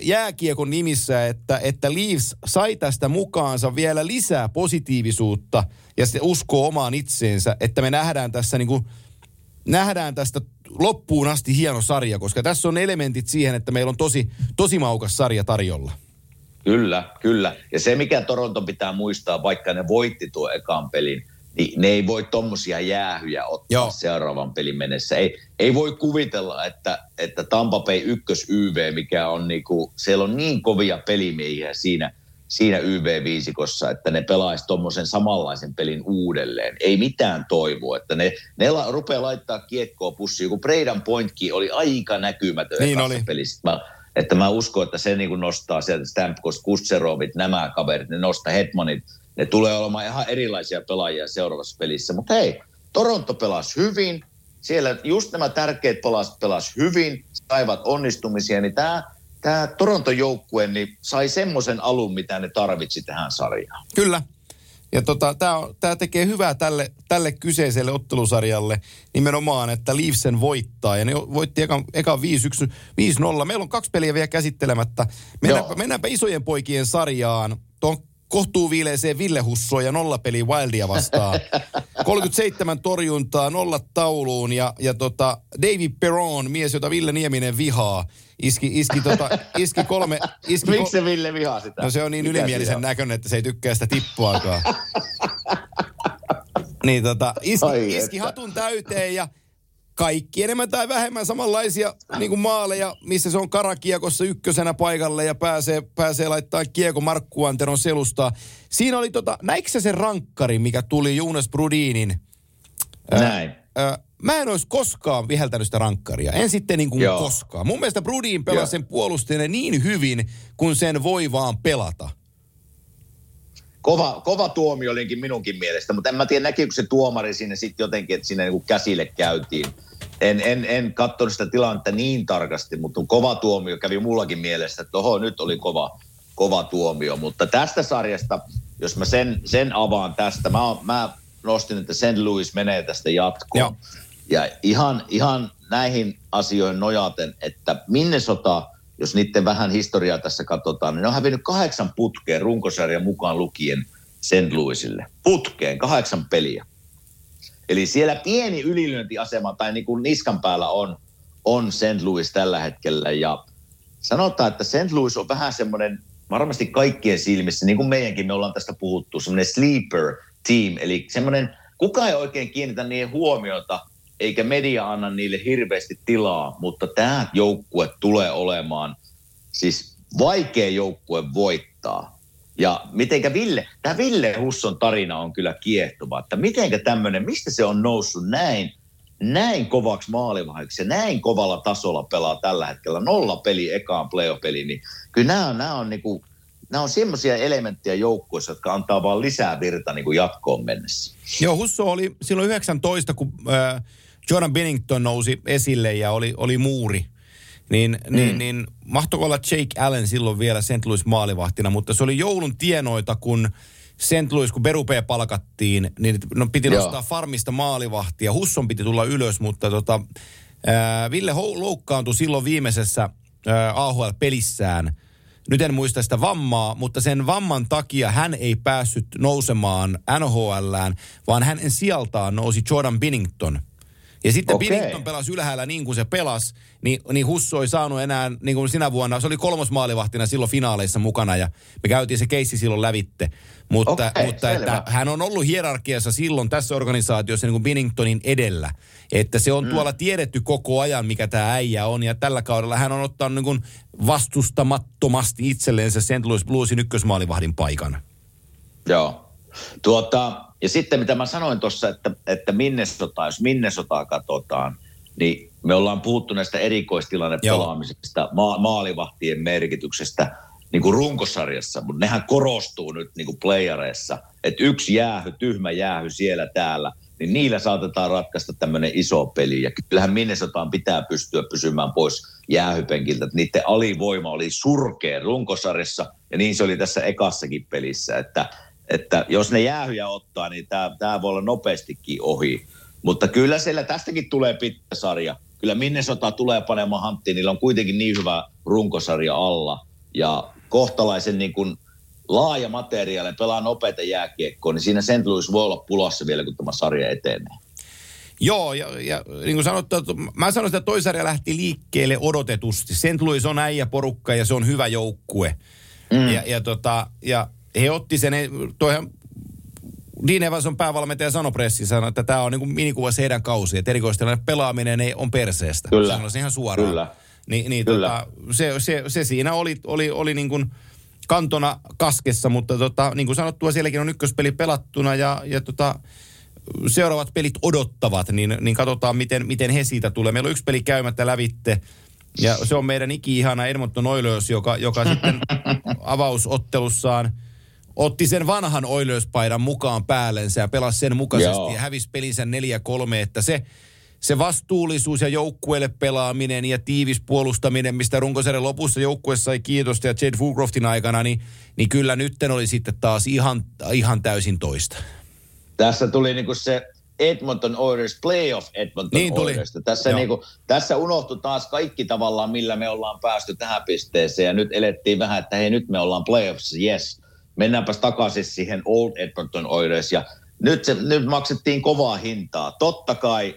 jääkiekon nimissä, että, että Leafs sai tästä mukaansa vielä lisää positiivisuutta ja se uskoo omaan itseensä, että me nähdään tässä niin kuin, nähdään tästä loppuun asti hieno sarja, koska tässä on elementit siihen, että meillä on tosi, tosi maukas sarja tarjolla. Kyllä, kyllä. Ja se, mikä Toronto pitää muistaa, vaikka ne voitti tuo ekan pelin, niin ne ei voi tommosia jäähyjä ottaa Joo. Seuraavan pelin mennessä. Ei, ei voi kuvitella, että, että Tampa Bay ykkös YV, mikä on niinku, siellä on niin kovia pelimiehiä siinä, siinä YV-viisikossa, että ne pelaisi tommosen samanlaisen pelin uudelleen. Ei mitään toivoa, että ne, ne la, rupeaa laittaa kiekkoa pussiin, kun Breidan Pointkin oli aika näkymätön Niin oli. pelissä. Mä, että mä uskon, että se niin nostaa sieltä Stamkos, Kutserovit, nämä kaverit, ne nostaa Hetmanit. Ne tulee olemaan ihan erilaisia pelaajia seuraavassa pelissä. Mutta hei, Toronto pelasi hyvin. Siellä just nämä tärkeät pelas, pelas hyvin, saivat onnistumisia, niin tämä tämä Toronton joukkue niin sai semmoisen alun, mitä ne tarvitsi tähän sarjaan. Kyllä. Ja tota, tämä tekee hyvää tälle, tälle kyseiselle ottelusarjalle nimenomaan, että Leafsen voittaa. Ja ne voitti ekan, ekan 5-1, 5-0. Meillä on kaksi peliä vielä käsittelemättä. Mennäänpä, Joo. mennäänpä isojen poikien sarjaan. Tuon kohtuuviileeseen Ville Hussoa ja nollapeli Wildia vastaan. 37 torjuntaa, nollat tauluun ja, ja tota David Perron, mies, jota Ville Nieminen vihaa, iski, iski, tota, iski kolme... Iski Miksi se Ville vihaa sitä? No se on niin Mikä ylimielisen on? näköinen, että se ei tykkää sitä tippuakaan. niin tota, iski, Ai iski että. hatun täyteen ja kaikki enemmän tai vähemmän samanlaisia niin kuin maaleja, missä se on karakiekossa ykkösenä paikalle ja pääsee, pääsee laittaa kiekko Markku Anteron selustaa. Siinä oli tota, näikö se rankkari, mikä tuli Jonas Brudinin? ää, Näin. äh, mä en olisi koskaan viheltänyt sitä rankkaria. En sitten niin kuin Joo. koskaan. Mun mielestä Brudin pelasi Joo. sen puolustajana niin hyvin, kun sen voi vaan pelata. Kova, kova tuomio olinkin minunkin mielestä, mutta en mä tiedä näkikö se tuomari sinne sitten jotenkin, että sinne niinku käsille käytiin. En, en, en katsonut sitä tilannetta niin tarkasti, mutta kova tuomio kävi mullakin mielessä, että oho, nyt oli kova, kova tuomio. Mutta tästä sarjasta, jos mä sen, sen avaan tästä, mä, mä nostin, että St. Louis menee tästä jatkoon. Joo. Ja ihan, ihan näihin asioihin nojaten, että Minnesota, jos niiden vähän historiaa tässä katsotaan, niin ne on hävinnyt kahdeksan putkeen runkosarjan mukaan lukien St. Louisille. Putkeen, kahdeksan peliä. Eli siellä pieni ylilyöntiasema tai niin kuin niskan päällä on, on St. Louis tällä hetkellä. Ja sanotaan, että St. Louis on vähän semmoinen, varmasti kaikkien silmissä, niin kuin meidänkin me ollaan tästä puhuttu, semmoinen sleeper team. Eli semmoinen, kuka ei oikein kiinnitä niihin huomiota, eikä media anna niille hirveästi tilaa, mutta tämä joukkue tulee olemaan siis vaikea joukkue voittaa. Ja mitenkä Ville, tämä Ville Husson tarina on kyllä kiehtova, että mitenkä tämmöinen, mistä se on noussut näin, näin kovaksi maalivahdiksi ja näin kovalla tasolla pelaa tällä hetkellä. Nolla peli ekaan playoff-peli, niin kyllä nämä on, nämä on, niinku, nämä on semmoisia elementtejä joukkueessa, jotka antaa vaan lisää virta niin kuin jatkoon mennessä. Joo, Husso oli silloin 19, kun äh, Jordan Bennington nousi esille ja oli, oli muuri. Niin, mm. niin, niin mahtoiko olla Jake Allen silloin vielä St. Louis maalivahtina, mutta se oli joulun tienoita, kun St. Louis, kun Berupe palkattiin, niin no, piti Joo. nostaa farmista maalivahtia. Husson piti tulla ylös, mutta tota, äh, Ville Hou- loukkaantui silloin viimeisessä äh, AHL-pelissään. Nyt en muista sitä vammaa, mutta sen vamman takia hän ei päässyt nousemaan NHLään, vaan hänen sijaltaan nousi Jordan Binnington. Ja sitten Okei. Binnington pelasi ylhäällä niin kuin se pelasi, niin, niin Husso ei saanut enää, niin kuin sinä vuonna, se oli kolmas maalivahtina silloin finaaleissa mukana ja me käytiin se keissi silloin lävitte. Mutta, Okei, mutta että hän on ollut hierarkiassa silloin tässä organisaatiossa niin kuin Binningtonin edellä. Että se on mm. tuolla tiedetty koko ajan, mikä tämä äijä on. Ja tällä kaudella hän on ottanut niin kuin vastustamattomasti itselleensä St. Louis Bluesin ykkösmaalivahdin paikan. Joo. Tuota, ja sitten mitä mä sanoin tuossa, että, että Minnesota, jos Minnesotaa katsotaan, niin me ollaan puhuttu näistä erikoistilannepelaamisesta, ma- maalivahtien merkityksestä niin kuin runkosarjassa, mutta nehän korostuu nyt niin kuin playareissa, että yksi jäähy, tyhmä jäähy siellä täällä, niin niillä saatetaan ratkaista tämmöinen iso peli. Ja kyllähän Minnesotaan pitää pystyä pysymään pois jäähypenkiltä. Että niiden alivoima oli surkea runkosarjassa, ja niin se oli tässä ekassakin pelissä, että, että jos ne jäähyjä ottaa, niin tämä, voi olla nopeastikin ohi. Mutta kyllä siellä tästäkin tulee pitkä sarja. Kyllä Minnesota tulee panemaan hanttiin, niillä on kuitenkin niin hyvä runkosarja alla. Ja kohtalaisen niin kuin laaja materiaali, pelaa nopeita jääkiekkoa, niin siinä St. Louis voi olla pulassa vielä, kun tämä sarja etenee. Joo, ja, ja niin kuin sanottu, että mä sanoin, että toi sarja lähti liikkeelle odotetusti. St. Louis on äijä porukka ja se on hyvä joukkue. Mm. Ja, ja, tota, ja he otti sen, toihan Dean Evans on päävalmentaja sanoi pressissä, että tämä on niin kuin minikuva heidän kausi, että erikoistilanne pelaaminen ei, on perseestä. Kyllä. Sanoi se ihan suoraan. Kyllä. Ni, niin Kyllä. Tota, se, se, se, siinä oli, oli, oli niin kuin kantona kaskessa, mutta tota, niin kuin sanottua, sielläkin on ykköspeli pelattuna ja, ja tota, seuraavat pelit odottavat, niin, niin katsotaan, miten, miten he siitä tulee. Meillä on yksi peli käymättä lävitte, ja se on meidän iki-ihana Edmonton Oilers, joka, joka sitten avausottelussaan otti sen vanhan Oilers-paidan mukaan päällensä ja pelasi sen mukaisesti Joo. ja hävisi pelinsä 4-3, että se, se vastuullisuus ja joukkueelle pelaaminen ja tiivis puolustaminen, mistä runkosarjan lopussa joukkue sai kiitosta ja Jade Fulcroftin aikana, niin, niin kyllä nytten oli sitten taas ihan, ihan täysin toista. Tässä tuli niinku se Edmonton Oilers, playoff Edmonton Niin tuli. Oilers. Tässä, niinku, tässä unohtui taas kaikki tavallaan, millä me ollaan päästy tähän pisteeseen. Ja nyt elettiin vähän, että hei nyt me ollaan playoffs, yes. Mennäänpäs takaisin siihen Old Edmonton Oilers. Ja nyt, se, nyt maksettiin kovaa hintaa. Totta kai,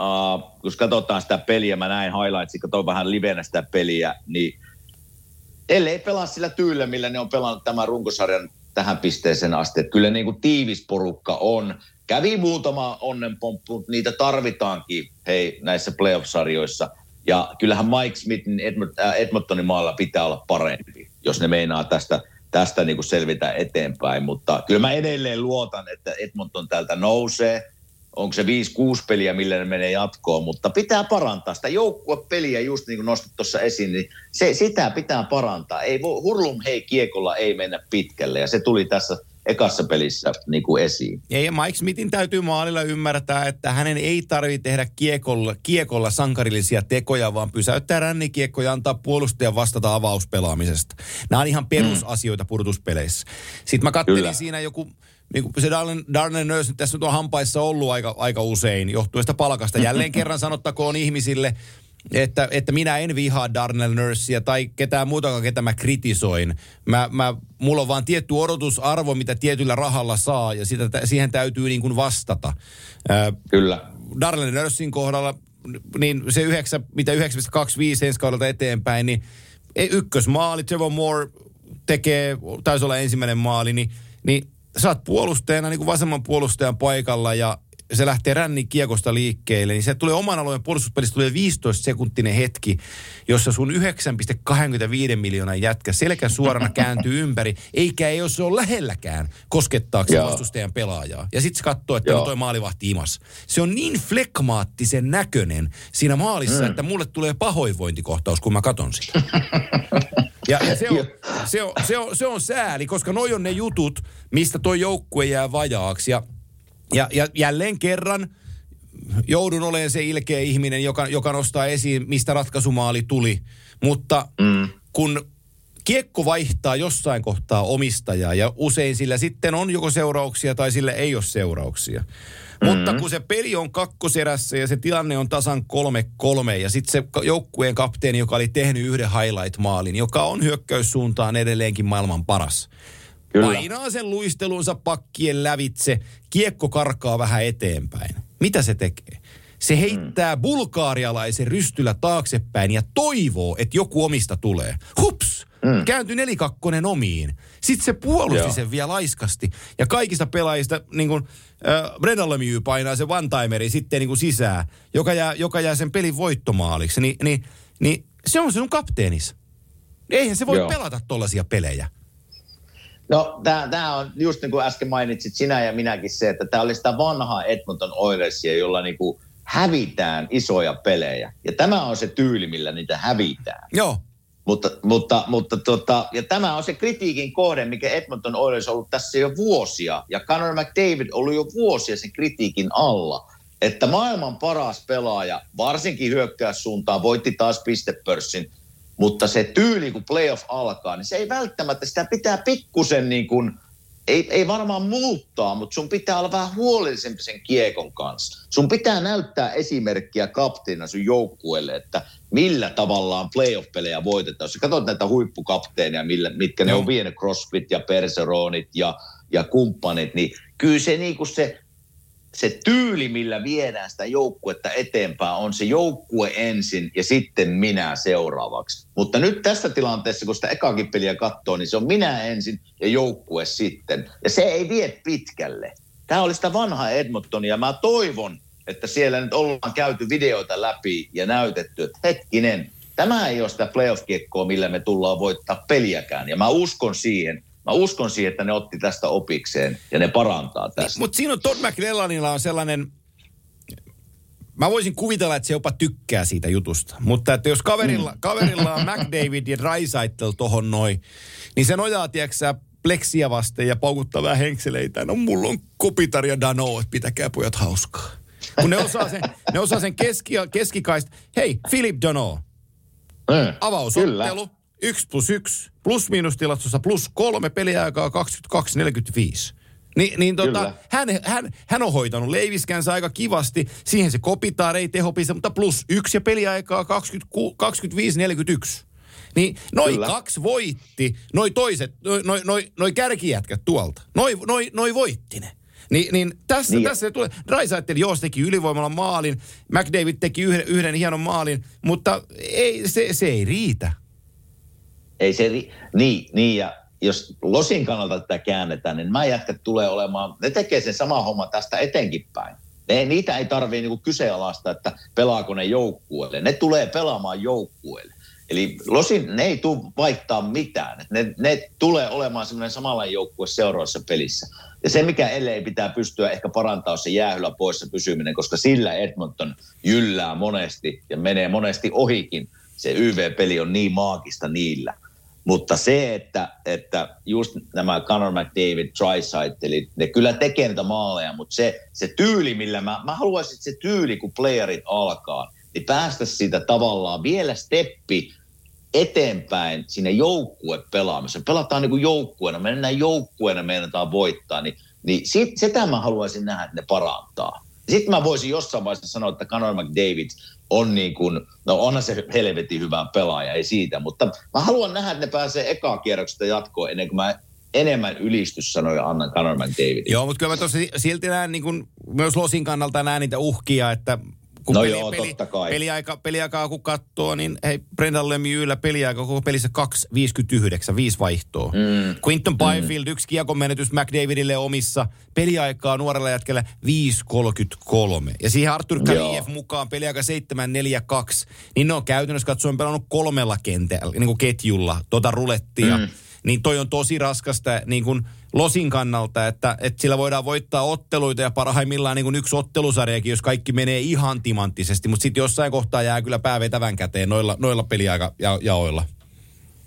uh, kun katsotaan sitä peliä, mä näin highlightsia, katsoin vähän livenä sitä peliä, niin ellei pelaa sillä tyylillä, millä ne on pelannut tämän runkosarjan tähän pisteeseen asti. Että kyllä niin kuin tiivis porukka on. Kävi muutama onnenpomppu, niitä tarvitaankin hei, näissä playoff-sarjoissa. Ja kyllähän Mike Smithin Edmont, Edmontonin maalla pitää olla parempi, jos ne meinaa tästä, tästä niin kuin selvitä eteenpäin. Mutta kyllä mä edelleen luotan, että Edmonton täältä nousee. onko se 5-6 peliä, millä ne menee jatkoon, mutta pitää parantaa sitä joukkuepeliä, just niin kuin nostit tuossa esiin, niin se, sitä pitää parantaa. Ei, hurlum hei kiekolla ei mennä pitkälle, ja se tuli tässä ekassa pelissä niin kuin esiin. Ja Mike Smithin täytyy maalilla ymmärtää, että hänen ei tarvitse tehdä kiekolla, kiekolla sankarillisia tekoja, vaan pysäyttää rännikiekko ja antaa puolustajan vastata avauspelaamisesta. Nämä on ihan perusasioita mm. purtuspeleissä. Sitten mä kattelin Kyllä. siinä joku, niin kuin se Darnell, Darnell Nurse tässä nyt on hampaissa ollut aika, aika usein, johtuen sitä palkasta. Jälleen kerran sanottakoon ihmisille, että, että minä en vihaa Darnell Nursea tai ketään muutakaan, ketä mä kritisoin. Mä, mä, mulla on vaan tietty odotusarvo, mitä tietyllä rahalla saa, ja sitä, siihen täytyy niin kuin vastata. Kyllä. Darnell Nursein kohdalla, niin se 9, mitä 9,25 ensi kaudelta eteenpäin, niin ykkösmaali, Trevor Moore tekee, taisi olla ensimmäinen maali, niin, niin sä oot puolustajana niin kuin vasemman puolustajan paikalla ja se lähtee rännin kiekosta liikkeelle, niin se tulee oman alueen puolustuspelissä tulee 15 sekuntinen hetki, jossa sun 9,25 miljoonan jätkä selkä suorana kääntyy ympäri, eikä ei jos se ole lähelläkään koskettaakseen vastustajan pelaajaa. Ja sitten se katsoo, että no toi maalivahti imas. Se on niin flekmaattisen näköinen siinä maalissa, mm. että mulle tulee pahoinvointikohtaus, kun mä katon sitä. Ja, ja se, on, se, on, se, on, se on sääli, koska noi on ne jutut, mistä toi joukkue jää vajaaksi. Ja ja, ja jälleen kerran joudun olemaan se ilkeä ihminen, joka, joka nostaa esiin, mistä ratkaisumaali tuli. Mutta mm. kun kiekko vaihtaa jossain kohtaa omistajaa ja usein sillä sitten on joko seurauksia tai sillä ei ole seurauksia. Mm-hmm. Mutta kun se peli on kakkoserässä ja se tilanne on tasan 3-3 ja sitten se joukkueen kapteeni, joka oli tehnyt yhden highlight-maalin, joka on hyökkäyssuuntaan edelleenkin maailman paras – Kyllä. Painaa sen luistelunsa pakkien lävitse, kiekko karkaa vähän eteenpäin. Mitä se tekee? Se heittää mm. bulgaarialaisen rystyllä taaksepäin ja toivoo, että joku omista tulee. Hups! Mm. Kääntyi nelikakkonen omiin. Sitten se puolusti Joo. sen vielä laiskasti. Ja kaikista pelaajista, niin kuin äh, Brendan Lemieux painaa se one-timeri sitten niin kuin sisään, joka jää, joka jää sen pelin voittomaaliksi. Ni, niin, niin se on sinun kapteenis. Eihän se voi Joo. pelata tollaisia pelejä. No tämä on just niin kuin äsken mainitsit sinä ja minäkin se, että tämä oli sitä vanhaa Edmonton Oilersia, jolla niin kuin hävitään isoja pelejä. Ja tämä on se tyyli, millä niitä hävitään. Joo. Mutta, mutta, mutta tota, ja tämä on se kritiikin kohde, mikä Edmonton Oilers on ollut tässä jo vuosia. Ja Conor McDavid oli jo vuosia sen kritiikin alla. Että maailman paras pelaaja, varsinkin hyökkäyssuuntaan, voitti taas pistepörssin – mutta se tyyli, kun playoff alkaa, niin se ei välttämättä, sitä pitää pikkusen niin kuin, ei, ei varmaan muuttaa, mutta sun pitää olla vähän huolellisempi sen kiekon kanssa. Sun pitää näyttää esimerkkiä kapteena sun joukkueelle, että millä tavallaan playoff-pelejä voitetaan. Jos katsot näitä huippukapteeneja, millä, mitkä no. ne on vienyt, CrossFit ja Perseronit ja, ja kumppanit, niin kyllä se, niin kuin se se tyyli, millä viedään sitä joukkuetta eteenpäin, on se joukkue ensin ja sitten minä seuraavaksi. Mutta nyt tässä tilanteessa, kun sitä ekakin peliä katsoo, niin se on minä ensin ja joukkue sitten. Ja se ei vie pitkälle. Tämä oli sitä vanhaa Edmontonia. Mä toivon, että siellä nyt ollaan käyty videoita läpi ja näytetty, että hetkinen, tämä ei ole sitä playoff-kiekkoa, millä me tullaan voittaa peliäkään. Ja mä uskon siihen, Mä uskon siihen, että ne otti tästä opikseen ja ne parantaa tästä. Niin, mutta siinä on Todd McLellanilla on sellainen, mä voisin kuvitella, että se jopa tykkää siitä jutusta. Mutta että jos kaverilla, mm. kaverilla on McDavid ja Drysaitel tohon noin, niin se nojaa, tiedätkö pleksiä vasten ja paukuttaa vähän henkseleitä. No mulla on Kopitar ja Dano, että pitäkää pojat hauskaa. Kun ne osaa sen, ne osaa sen keski, keskikaista. Hei, Philip Dano. Mm, Avausottelu. 1 plus 1, plus miinus tilastossa plus kolme peliaikaa 22.45. Ni, niin tota, hän, hän, hän on hoitanut leiviskänsä aika kivasti. Siihen se kopitaan, ei tehopista, mutta plus yksi ja peliaikaa 25.41. Niin noin Kyllä. kaksi voitti, noi toiset, noi, noi, noi, noi kärkijätkät tuolta. Noi, noi, noi voitti ne. Ni, niin tässä, niin. tässä tulee, Drysaitel Joos teki ylivoimalla maalin, McDavid teki yhden, yhden hienon maalin, mutta ei, se, se ei riitä. Ei se, niin, niin, ja jos Losin kannalta tätä käännetään, niin mä jätkät tulee olemaan, ne tekee sen sama homma tästä etenkin päin. Ne, niitä ei tarvitse niinku kyseenalaista, että pelaako ne joukkueelle. Ne tulee pelaamaan joukkueelle. Eli Losin, ne ei tule vaihtaa mitään. Ne, ne tulee olemaan semmoinen samanlainen joukkue seuraavassa pelissä. Ja se, mikä ellei pitää pystyä ehkä parantaa se jäähylä poissa pysyminen, koska sillä Edmonton jyllää monesti ja menee monesti ohikin. Se YV-peli on niin maagista niillä. Mutta se, että, että just nämä Conor McDavid, Drysaitel, eli ne kyllä tekee niitä maaleja, mutta se, se tyyli, millä mä, mä haluaisin, että se tyyli, kun playerit alkaa, niin päästä siitä tavallaan vielä steppi eteenpäin sinne joukkue pelaamiseen. Pelataan niin kuin joukkueena, me mennään joukkueena, meinataan voittaa, niin, niin sit, sitä mä haluaisin nähdä, että ne parantaa. Sitten mä voisin jossain vaiheessa sanoa, että Conor McDavid on niin kuin, no onhan se helvetin hyvä pelaaja, ei siitä, mutta mä haluan nähdä, että ne pääsee ekaa kierroksesta jatkoon ennen kuin mä enemmän ylistyssanoja annan Conor McDavidille. Joo, mutta kyllä mä tuossa silti näen niin kuin, myös Losin kannalta näen niitä uhkia, että kun No peli, joo, peli, totta kai. Peliaika, peliaikaa kun katsoo, niin hei, Brendan Lemieuxllä peliaika koko pelissä 2.59, viisi vaihtoa. Mm. Quinton Byfield, mm. yksi kiekon menetys McDavidille omissa. Peliaikaa nuorella jätkellä 5.33. Ja siihen Artur Kaliev mukaan peliaika 7.42. Niin ne on käytännössä katsoen pelannut kolmella kentällä, niin kuin ketjulla, tota rulettia. Mm. Niin toi on tosi raskasta niin kuin Losin kannalta, että, että sillä voidaan voittaa otteluita ja parhaimmillaan niin kuin yksi ottelusarjakin, jos kaikki menee ihan timanttisesti. Mutta sitten jossain kohtaa jää kyllä pää vetävän käteen noilla, noilla peliaika ja, jaoilla.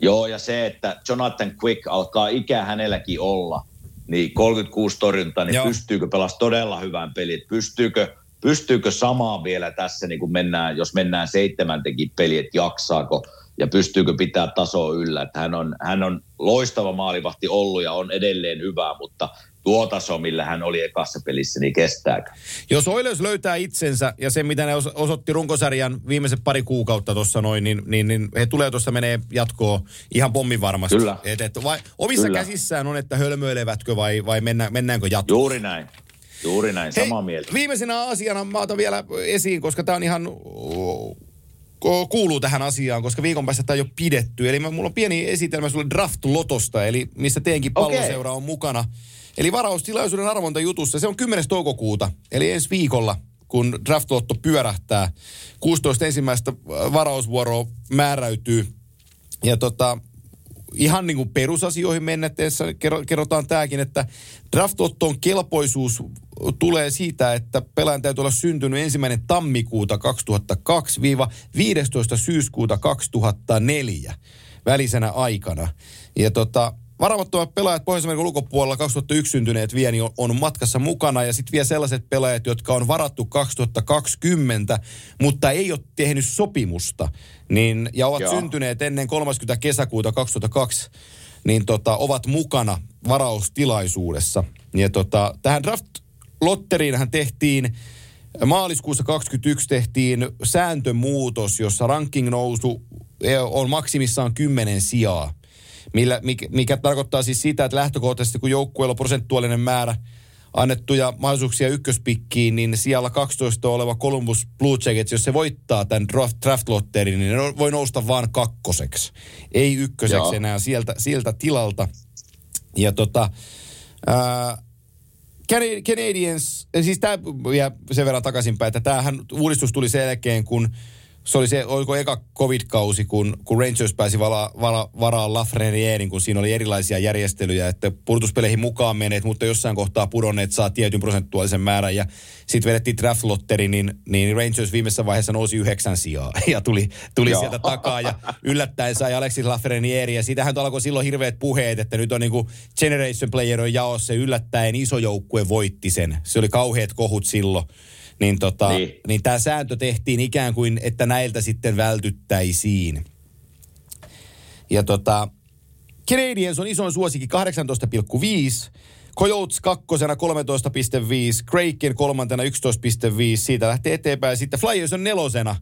Joo, ja se, että Jonathan Quick alkaa ikä hänelläkin olla, niin 36 torjuntaa, niin Joo. Pystyykö pelas todella hyvän pelin? Pystyykö, pystyykö samaan vielä tässä, niin kuin mennään, jos mennään seitsemäntenkin peli, että jaksaako ja pystyykö pitää tasoa yllä. Että hän, on, hän on loistava maalivahti ollut ja on edelleen hyvä, mutta tuo taso, millä hän oli ekassa pelissä, niin kestääkö? Jos Oilers löytää itsensä ja se, mitä ne os- osoitti runkosarjan viimeiset pari kuukautta tuossa noin, niin, niin, niin he tulee tuossa menee jatkoon ihan pommin varmasti. Kyllä. Et, et, vai, omissa Kyllä. käsissään on, että hölmöilevätkö vai, vai mennä, mennäänkö jatkoon. Juuri näin. Juuri näin, samaa mieltä. Viimeisenä asiana mä otan vielä esiin, koska tämä on ihan kuuluu tähän asiaan, koska viikon päästä tämä on jo pidetty. Eli mulla on pieni esitelmä sulle Draft-lotosta, eli missä teidänkin Okei. palloseura on mukana. Eli varaustilaisuuden arvontajutussa, se on 10. toukokuuta, eli ensi viikolla, kun Draft-lotto pyörähtää. 16 ensimmäistä äh, varausvuoroa määräytyy. Ja tota, ihan niin kuin perusasioihin kerro- kerrotaan tämäkin, että draftotton kelpoisuus tulee siitä, että pelaajan täytyy olla syntynyt ensimmäinen tammikuuta 2002-15 syyskuuta 2004 välisenä aikana. Ja tota, Varaamattomat pelaajat pohjois ulkopuolella 2001 syntyneet vielä niin on, on matkassa mukana ja sitten vielä sellaiset pelaajat, jotka on varattu 2020, mutta ei ole tehnyt sopimusta niin, ja ovat Joo. syntyneet ennen 30. kesäkuuta 2002, niin tota, ovat mukana varaustilaisuudessa. Ja tota, tähän draft-lotteriinhan tehtiin maaliskuussa 2021 tehtiin sääntömuutos, jossa ranking nousu on maksimissaan 10 sijaa. Millä, mikä, mikä tarkoittaa siis sitä, että lähtökohtaisesti kun joukkueella on prosentuaalinen määrä annettuja mahdollisuuksia ykköspikkiin, niin siellä 12 oleva Columbus Blue Jackets, jos se voittaa tämän draft, draft lotterin, niin ne voi nousta vaan kakkoseksi. Ei ykköseksi Joo. enää sieltä, sieltä tilalta. Ja tota, ää, Cana- Canadiens, eh, siis tämä vielä sen verran takaisinpäin, että tämähän uudistus tuli sen jälkeen, kun se oli se, oliko eka covid-kausi, kun, kun Rangers pääsi vala, vala, varaan Lafrenierin, kun siinä oli erilaisia järjestelyjä, että pudotuspeleihin mukaan meneet, mutta jossain kohtaa pudonneet saa tietyn prosentuaalisen määrän. Ja sitten vedettiin draft lotteri, niin, niin Rangers viimeisessä vaiheessa nousi yhdeksän sijaa ja tuli, tuli Joo. sieltä takaa ja yllättäen sai Alexis Lafrenieri. Ja siitähän alkoi silloin hirveät puheet, että nyt on niinku Generation Player on jaossa ja yllättäen iso joukkue voitti sen. Se oli kauheat kohut silloin. Niin, tota, niin. Niin. tämä sääntö tehtiin ikään kuin, että näiltä sitten vältyttäisiin. Ja tota, Canadiens on isoin suosikki 18,5. Coyotes kakkosena 13,5, Kraken kolmantena 11,5, siitä lähtee eteenpäin. Sitten Flyers on nelosena.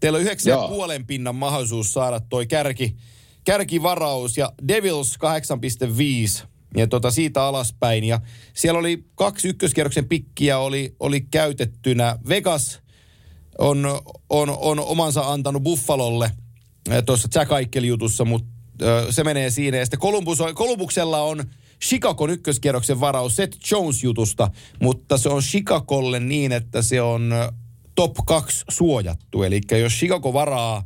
Teillä on 9,5 pinnan mahdollisuus saada toi kärki, kärkivaraus ja Devils 8,5 ja tota siitä alaspäin. Ja siellä oli kaksi ykköskierroksen pikkiä oli, oli käytettynä. Vegas on, on, on omansa antanut Buffalolle eh, tuossa Jack Eichel-jutussa, mutta se menee siinä. Ja sitten Columbus on, Columbuksella on Chicagon ykköskierroksen varaus Seth Jones-jutusta, mutta se on Chicagolle niin, että se on ö, top 2 suojattu. Eli jos Chicago varaa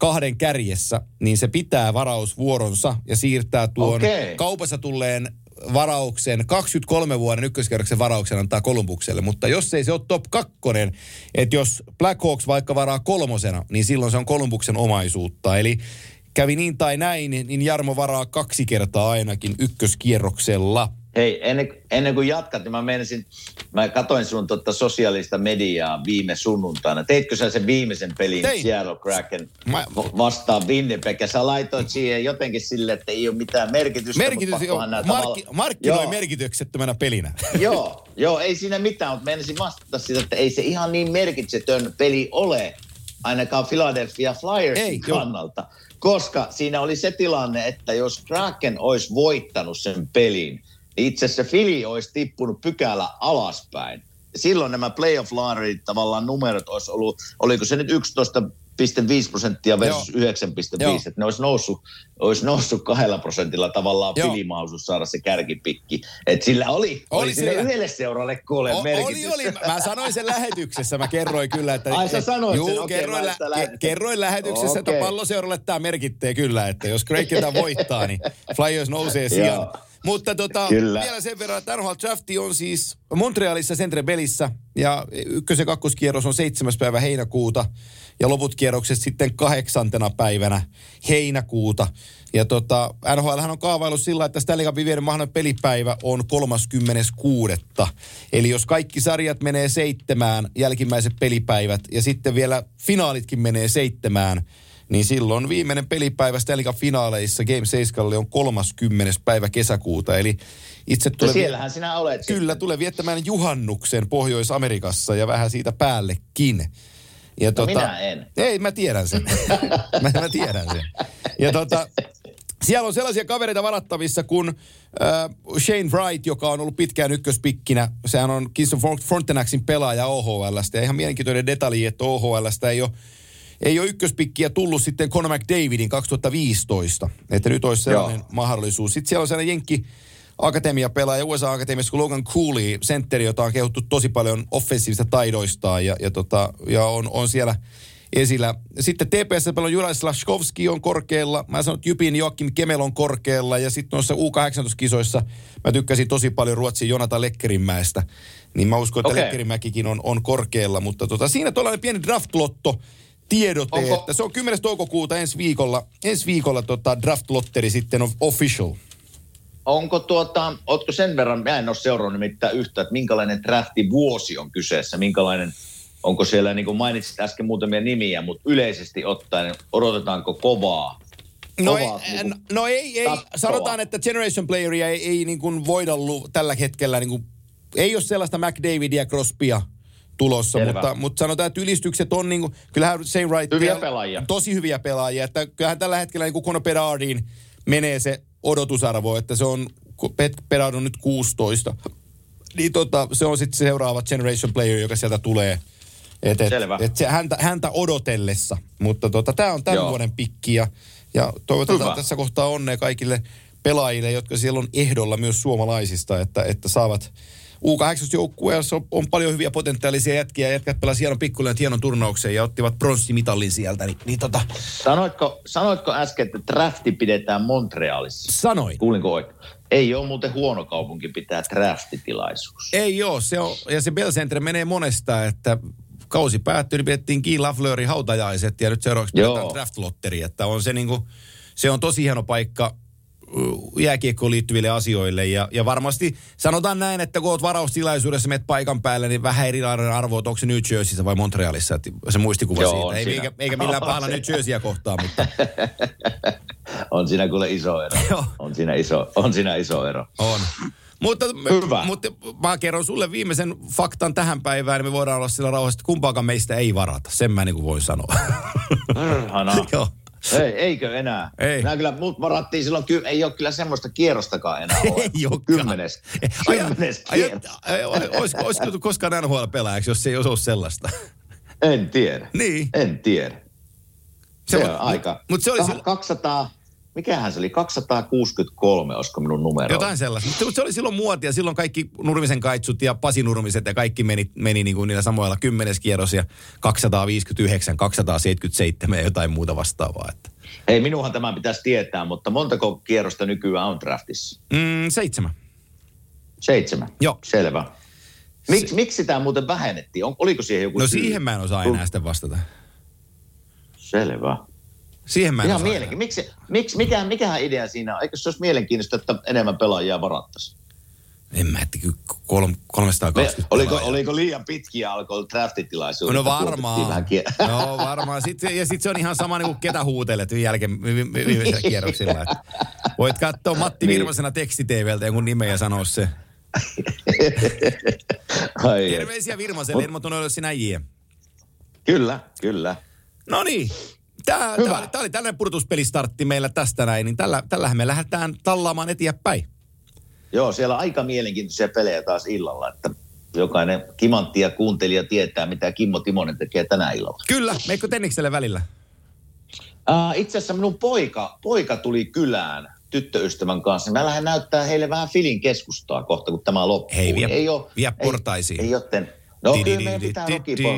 kahden kärjessä, niin se pitää varausvuoronsa ja siirtää tuon Okei. kaupassa tulleen varauksen, 23 vuoden ykköskerroksen varauksen antaa Kolumbukselle, mutta jos ei se ole top kakkonen, että jos Black Hawks vaikka varaa kolmosena, niin silloin se on Kolumbuksen omaisuutta. Eli kävi niin tai näin, niin Jarmo varaa kaksi kertaa ainakin ykköskierroksella. Hei, ennen, ennen kuin jatkat, niin mä menisin, mä katoin sun totta sosiaalista mediaa viime sunnuntaina. Teitkö sä sen viimeisen pelin Tein. Seattle Kraken Mä- va- vastaan Winnipeg? Ja sä laitoit siihen jotenkin sille, että ei ole mitään merkitystä. Merkitys, joo, nää markki, tavalla- markkinoi Joo. merkityksettömänä pelinä. joo, joo, ei siinä mitään, mutta menisin vastata sitä, että ei se ihan niin merkitsetön peli ole, ainakaan Philadelphia Flyersin Ei, joo. kannalta. Koska siinä oli se tilanne, että jos Kraken olisi voittanut sen pelin, itse asiassa Philly olisi tippunut pykälä alaspäin. Silloin nämä playoff lottery tavallaan numerot olisi ollut, oliko se nyt 11,5 prosenttia versus Joo. 9,5, Joo. että ne olisi noussut, olisi noussut kahdella prosentilla tavallaan Joo. Philly mahdollisuus saada se kärkipikki. Et sillä oli, oli, Oli sillä. yhdelle seuralle kuule O- merkitys. oli, oli. Mä sanoin sen lähetyksessä. Mä kerroin kyllä, että... Ai, sä sanoit Juu, sen, okei, kerroin, lä- ke- kerroin lähetyksessä, että Okei. palloseuralle tämä merkittee kyllä, että jos Craig voittaa, niin Flyers nousee sijaan. Mutta tota, Kyllä. vielä sen verran, että NHL Drafti on siis Montrealissa Centre Belissä ja ykkös- ja kakkoskierros on 7. päivä heinäkuuta ja loput kierrokset sitten kahdeksantena päivänä heinäkuuta. Ja tota, NHL on kaavaillut sillä, että Stanley Cupin viiden mahdollinen pelipäivä on 36. Eli jos kaikki sarjat menee seitsemään, jälkimmäiset pelipäivät ja sitten vielä finaalitkin menee seitsemään, niin silloin viimeinen pelipäivä Stanley finaaleissa Game 7 on 30. päivä kesäkuuta. Eli itse No tulee, siellähän sinä olet. kyllä, tulee viettämään juhannuksen Pohjois-Amerikassa ja vähän siitä päällekin. Ja No minä en. Ei, mä tiedän sen. mä, mä tiedän sen. Ja tota, siellä on sellaisia kavereita varattavissa kuin äh, Shane Wright, joka on ollut pitkään ykköspikkinä. Sehän on Kingston Frontenaxin pelaaja OHLstä. Ja ihan mielenkiintoinen detalji, että OHLstä ei ole ei ole ykköspikkiä tullut sitten Conor McDavidin 2015. Että nyt olisi sellainen Joo. mahdollisuus. Sitten siellä on sellainen Jenkki akatemiapelaaja USA-akatemiassa kuin Logan Cooley, sentteri, jota on kehuttu tosi paljon offensiivista taidoistaan ja, ja, tota, ja on, on siellä esillä. Sitten TPS on Juraj Slaskovski on korkealla. Mä sanon, että Jypin Joakim Kemel on korkealla. Ja sitten noissa U18-kisoissa mä tykkäsin tosi paljon Ruotsin Jonata Lekkerinmäestä. Niin mä uskon, että Okei. Lekkerimäkikin on, on korkealla. Mutta tota, siinä tuollainen pieni draftlotto tiedote, Onko- että se on 10. toukokuuta ensi viikolla. Ensi viikolla tota draft-lotteri sitten on official. Onko tuota, ootko sen verran, mä en ole seurannut nimittäin yhtä, että minkälainen drafti vuosi on kyseessä, minkälainen, onko siellä, niin kuin mainitsit äsken muutamia nimiä, mutta yleisesti ottaen, odotetaanko kovaa? No kovaa ei, niinku no ei, ei. sanotaan, että Generation Playeria ei, ei niin kuin voida lu, tällä hetkellä, niin kuin, ei ole sellaista McDavidia, Crosbya tulossa, Selvä. mutta, mutta sanotaan, että ylistykset on niin kuin, kyllähän Shane Wright... Hyviä pelaajia. Tosi hyviä pelaajia, että kyllähän tällä hetkellä niin kuin Conor menee se odotusarvo, että se on, Bedard on nyt 16, niin tota, se on sitten seuraava Generation Player, joka sieltä tulee. Et, et, Selvä. et se häntä, häntä odotellessa. Mutta tota, tämä on tämän Joo. vuoden pikki ja, ja toivotetaan Hyvä. tässä kohtaa onnea kaikille pelaajille, jotka siellä on ehdolla myös suomalaisista, että, että saavat U18-joukkueessa on, on paljon hyviä potentiaalisia jätkiä. Jätkät pelasivat hienon pikkulen hienon turnauksen ja ottivat pronssimitalin sieltä. Niin, niin tota, Sanoitko, sanoitko äsken, että drafti pidetään Montrealissa? sanoin. Kuulinko oikein? Ei ole muuten huono kaupunki pitää draftitilaisuus. Ei joo, se on, ja se Bell Center menee monesta, että kausi päättyi, niin pidettiin Guy Lafleurin hautajaiset ja nyt seuraavaksi pidetään draft-lotteri, että on se niinku, se on tosi hieno paikka jääkiekkoon liittyville asioille ja, ja varmasti sanotaan näin, että kun oot varaustilaisuudessa, menet paikan päälle, niin vähän erilainen arvo, että onko se New Jerseyssä vai Montrealissa, että se muistikuva Joo, siitä. Ei, siinä. eikä, eikä millään pahalla. New Jerseyä kohtaan, mutta On siinä kuule iso ero. On, siinä iso, on siinä iso ero. On. Mutta, Hyvä. mutta mä kerron sulle viimeisen faktan tähän päivään, niin me voidaan olla sillä rauhassa, että kumpaakaan meistä ei varata. Sen mä niin kuin voin sanoa. Hanaa. Joo. Ei, eikö enää? Ei. Nämä kyllä, mut varattiin silloin, ky- ei ole kyllä semmoista kierrostakaan enää ole. Ei olekaan. Kymmenes, kymmenes Olisiko, tullut koskaan NHL-pelaajaksi, jos se ei olisi ollut sellaista? En tiedä. Niin. En tiedä. Se, Se on aika. mut se oli Ka- silloin- 200, mikähän se oli, 263, olisiko minun numero. Jotain sellaista. Se oli silloin muotia. Silloin kaikki Nurmisen kaitsut ja Pasi Nurmiset ja kaikki meni, meni niin kuin niillä samoilla kymmeneskierros ja 259, 277 ja jotain muuta vastaavaa. Että. Ei, minunhan tämä pitäisi tietää, mutta montako kierrosta nykyään on draftissa? Mm, seitsemän. Seitsemän? Joo. Selvä. Mik, se... Miksi sitä muuten vähennettiin? On, oliko siihen joku No syy? siihen mä en osaa enää sitten vastata. Selvä. Siihen mä en Ihan. Miksi, miksi, mikä, mikähän idea siinä on? Eikö se olisi mielenkiintoista, että enemmän pelaajia varattaisiin? En mä, että kyllä kolm, 320 oliko, pelaajaa. oliko liian pitkiä alkoi draftitilaisuudet? No varmaan. No varmaan. Sitten, ja sitten se on ihan sama niin kuin ketä huutelet jälkeen vi- vi- viimeisellä kierroksilla. Että voit katsoa Matti Niin. Virmasena tekstiteveltä jonkun nimen ja sanoa se. Terveisiä Virmaselle, mä tunne sinä jie. Kyllä, kyllä. No niin. Tämä, Hyvä. tämä, oli, tämä oli tällainen purtuspelistartti meillä tästä näin, niin tällä, tällähän me lähdetään tallaamaan eteenpäin. Joo, siellä on aika mielenkiintoisia pelejä taas illalla, että jokainen kimantti ja kuuntelija tietää, mitä Kimmo Timonen tekee tänä illalla. Kyllä, meikö Tennikselle välillä? Uh, itse asiassa minun poika, poika tuli kylään tyttöystävän kanssa. Mä lähden näyttää heille vähän Filin keskustaa kohta, kun tämä loppuu. Hei, vie- ei ole, vie ei, portaisiin. Ei, joten, no kyllä meidän pitää rokipo.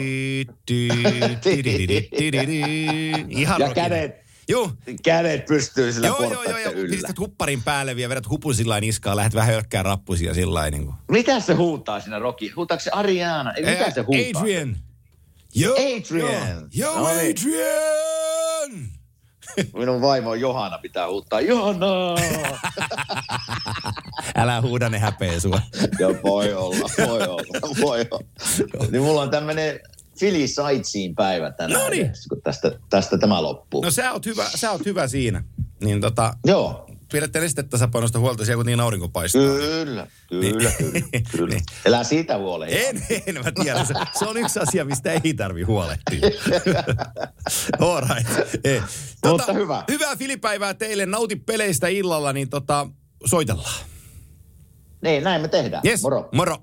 Ihan Ja kädet, Joo, kädet pystyy sillä joo, joo, joo, ja yllä. pistät hupparin päälle vielä, vedät hupun sillä niskaan, lähdet vähän hölkkää rappusia sillä lailla niin kuin. Mitä se huutaa siinä Roki? Huutaako se Ariana? Ei, mitä se huutaa? Adrian. Yo, Adrian. Yo, No niin. Adrian. Minun vaimo Johanna pitää huuttaa. Johanna! Älä huuda, ne häpeä sua. ja voi olla, voi olla, voi olla. Niin mulla on tämmönen Philly Sightseeing päivä tänään, No niin. kun tästä, tästä tämä loppuu. No sä oot hyvä, sä oot hyvä siinä. Niin tota, Joo, pidätte nestetasapainosta huolta siellä, kun niin aurinko paistaa. kyllä, kyllä, kyllä, kyllä. Niin. Elää siitä huoleen. En, en mä tiedä. Se, se on yksi asia, mistä ei tarvi huolehtia. All right. Eh, Mutta hyvä. Hyvää filipäivää teille. Nauti peleistä illalla, niin tota, soitellaan. Niin, näin me tehdään. Yes, Moro. Moro.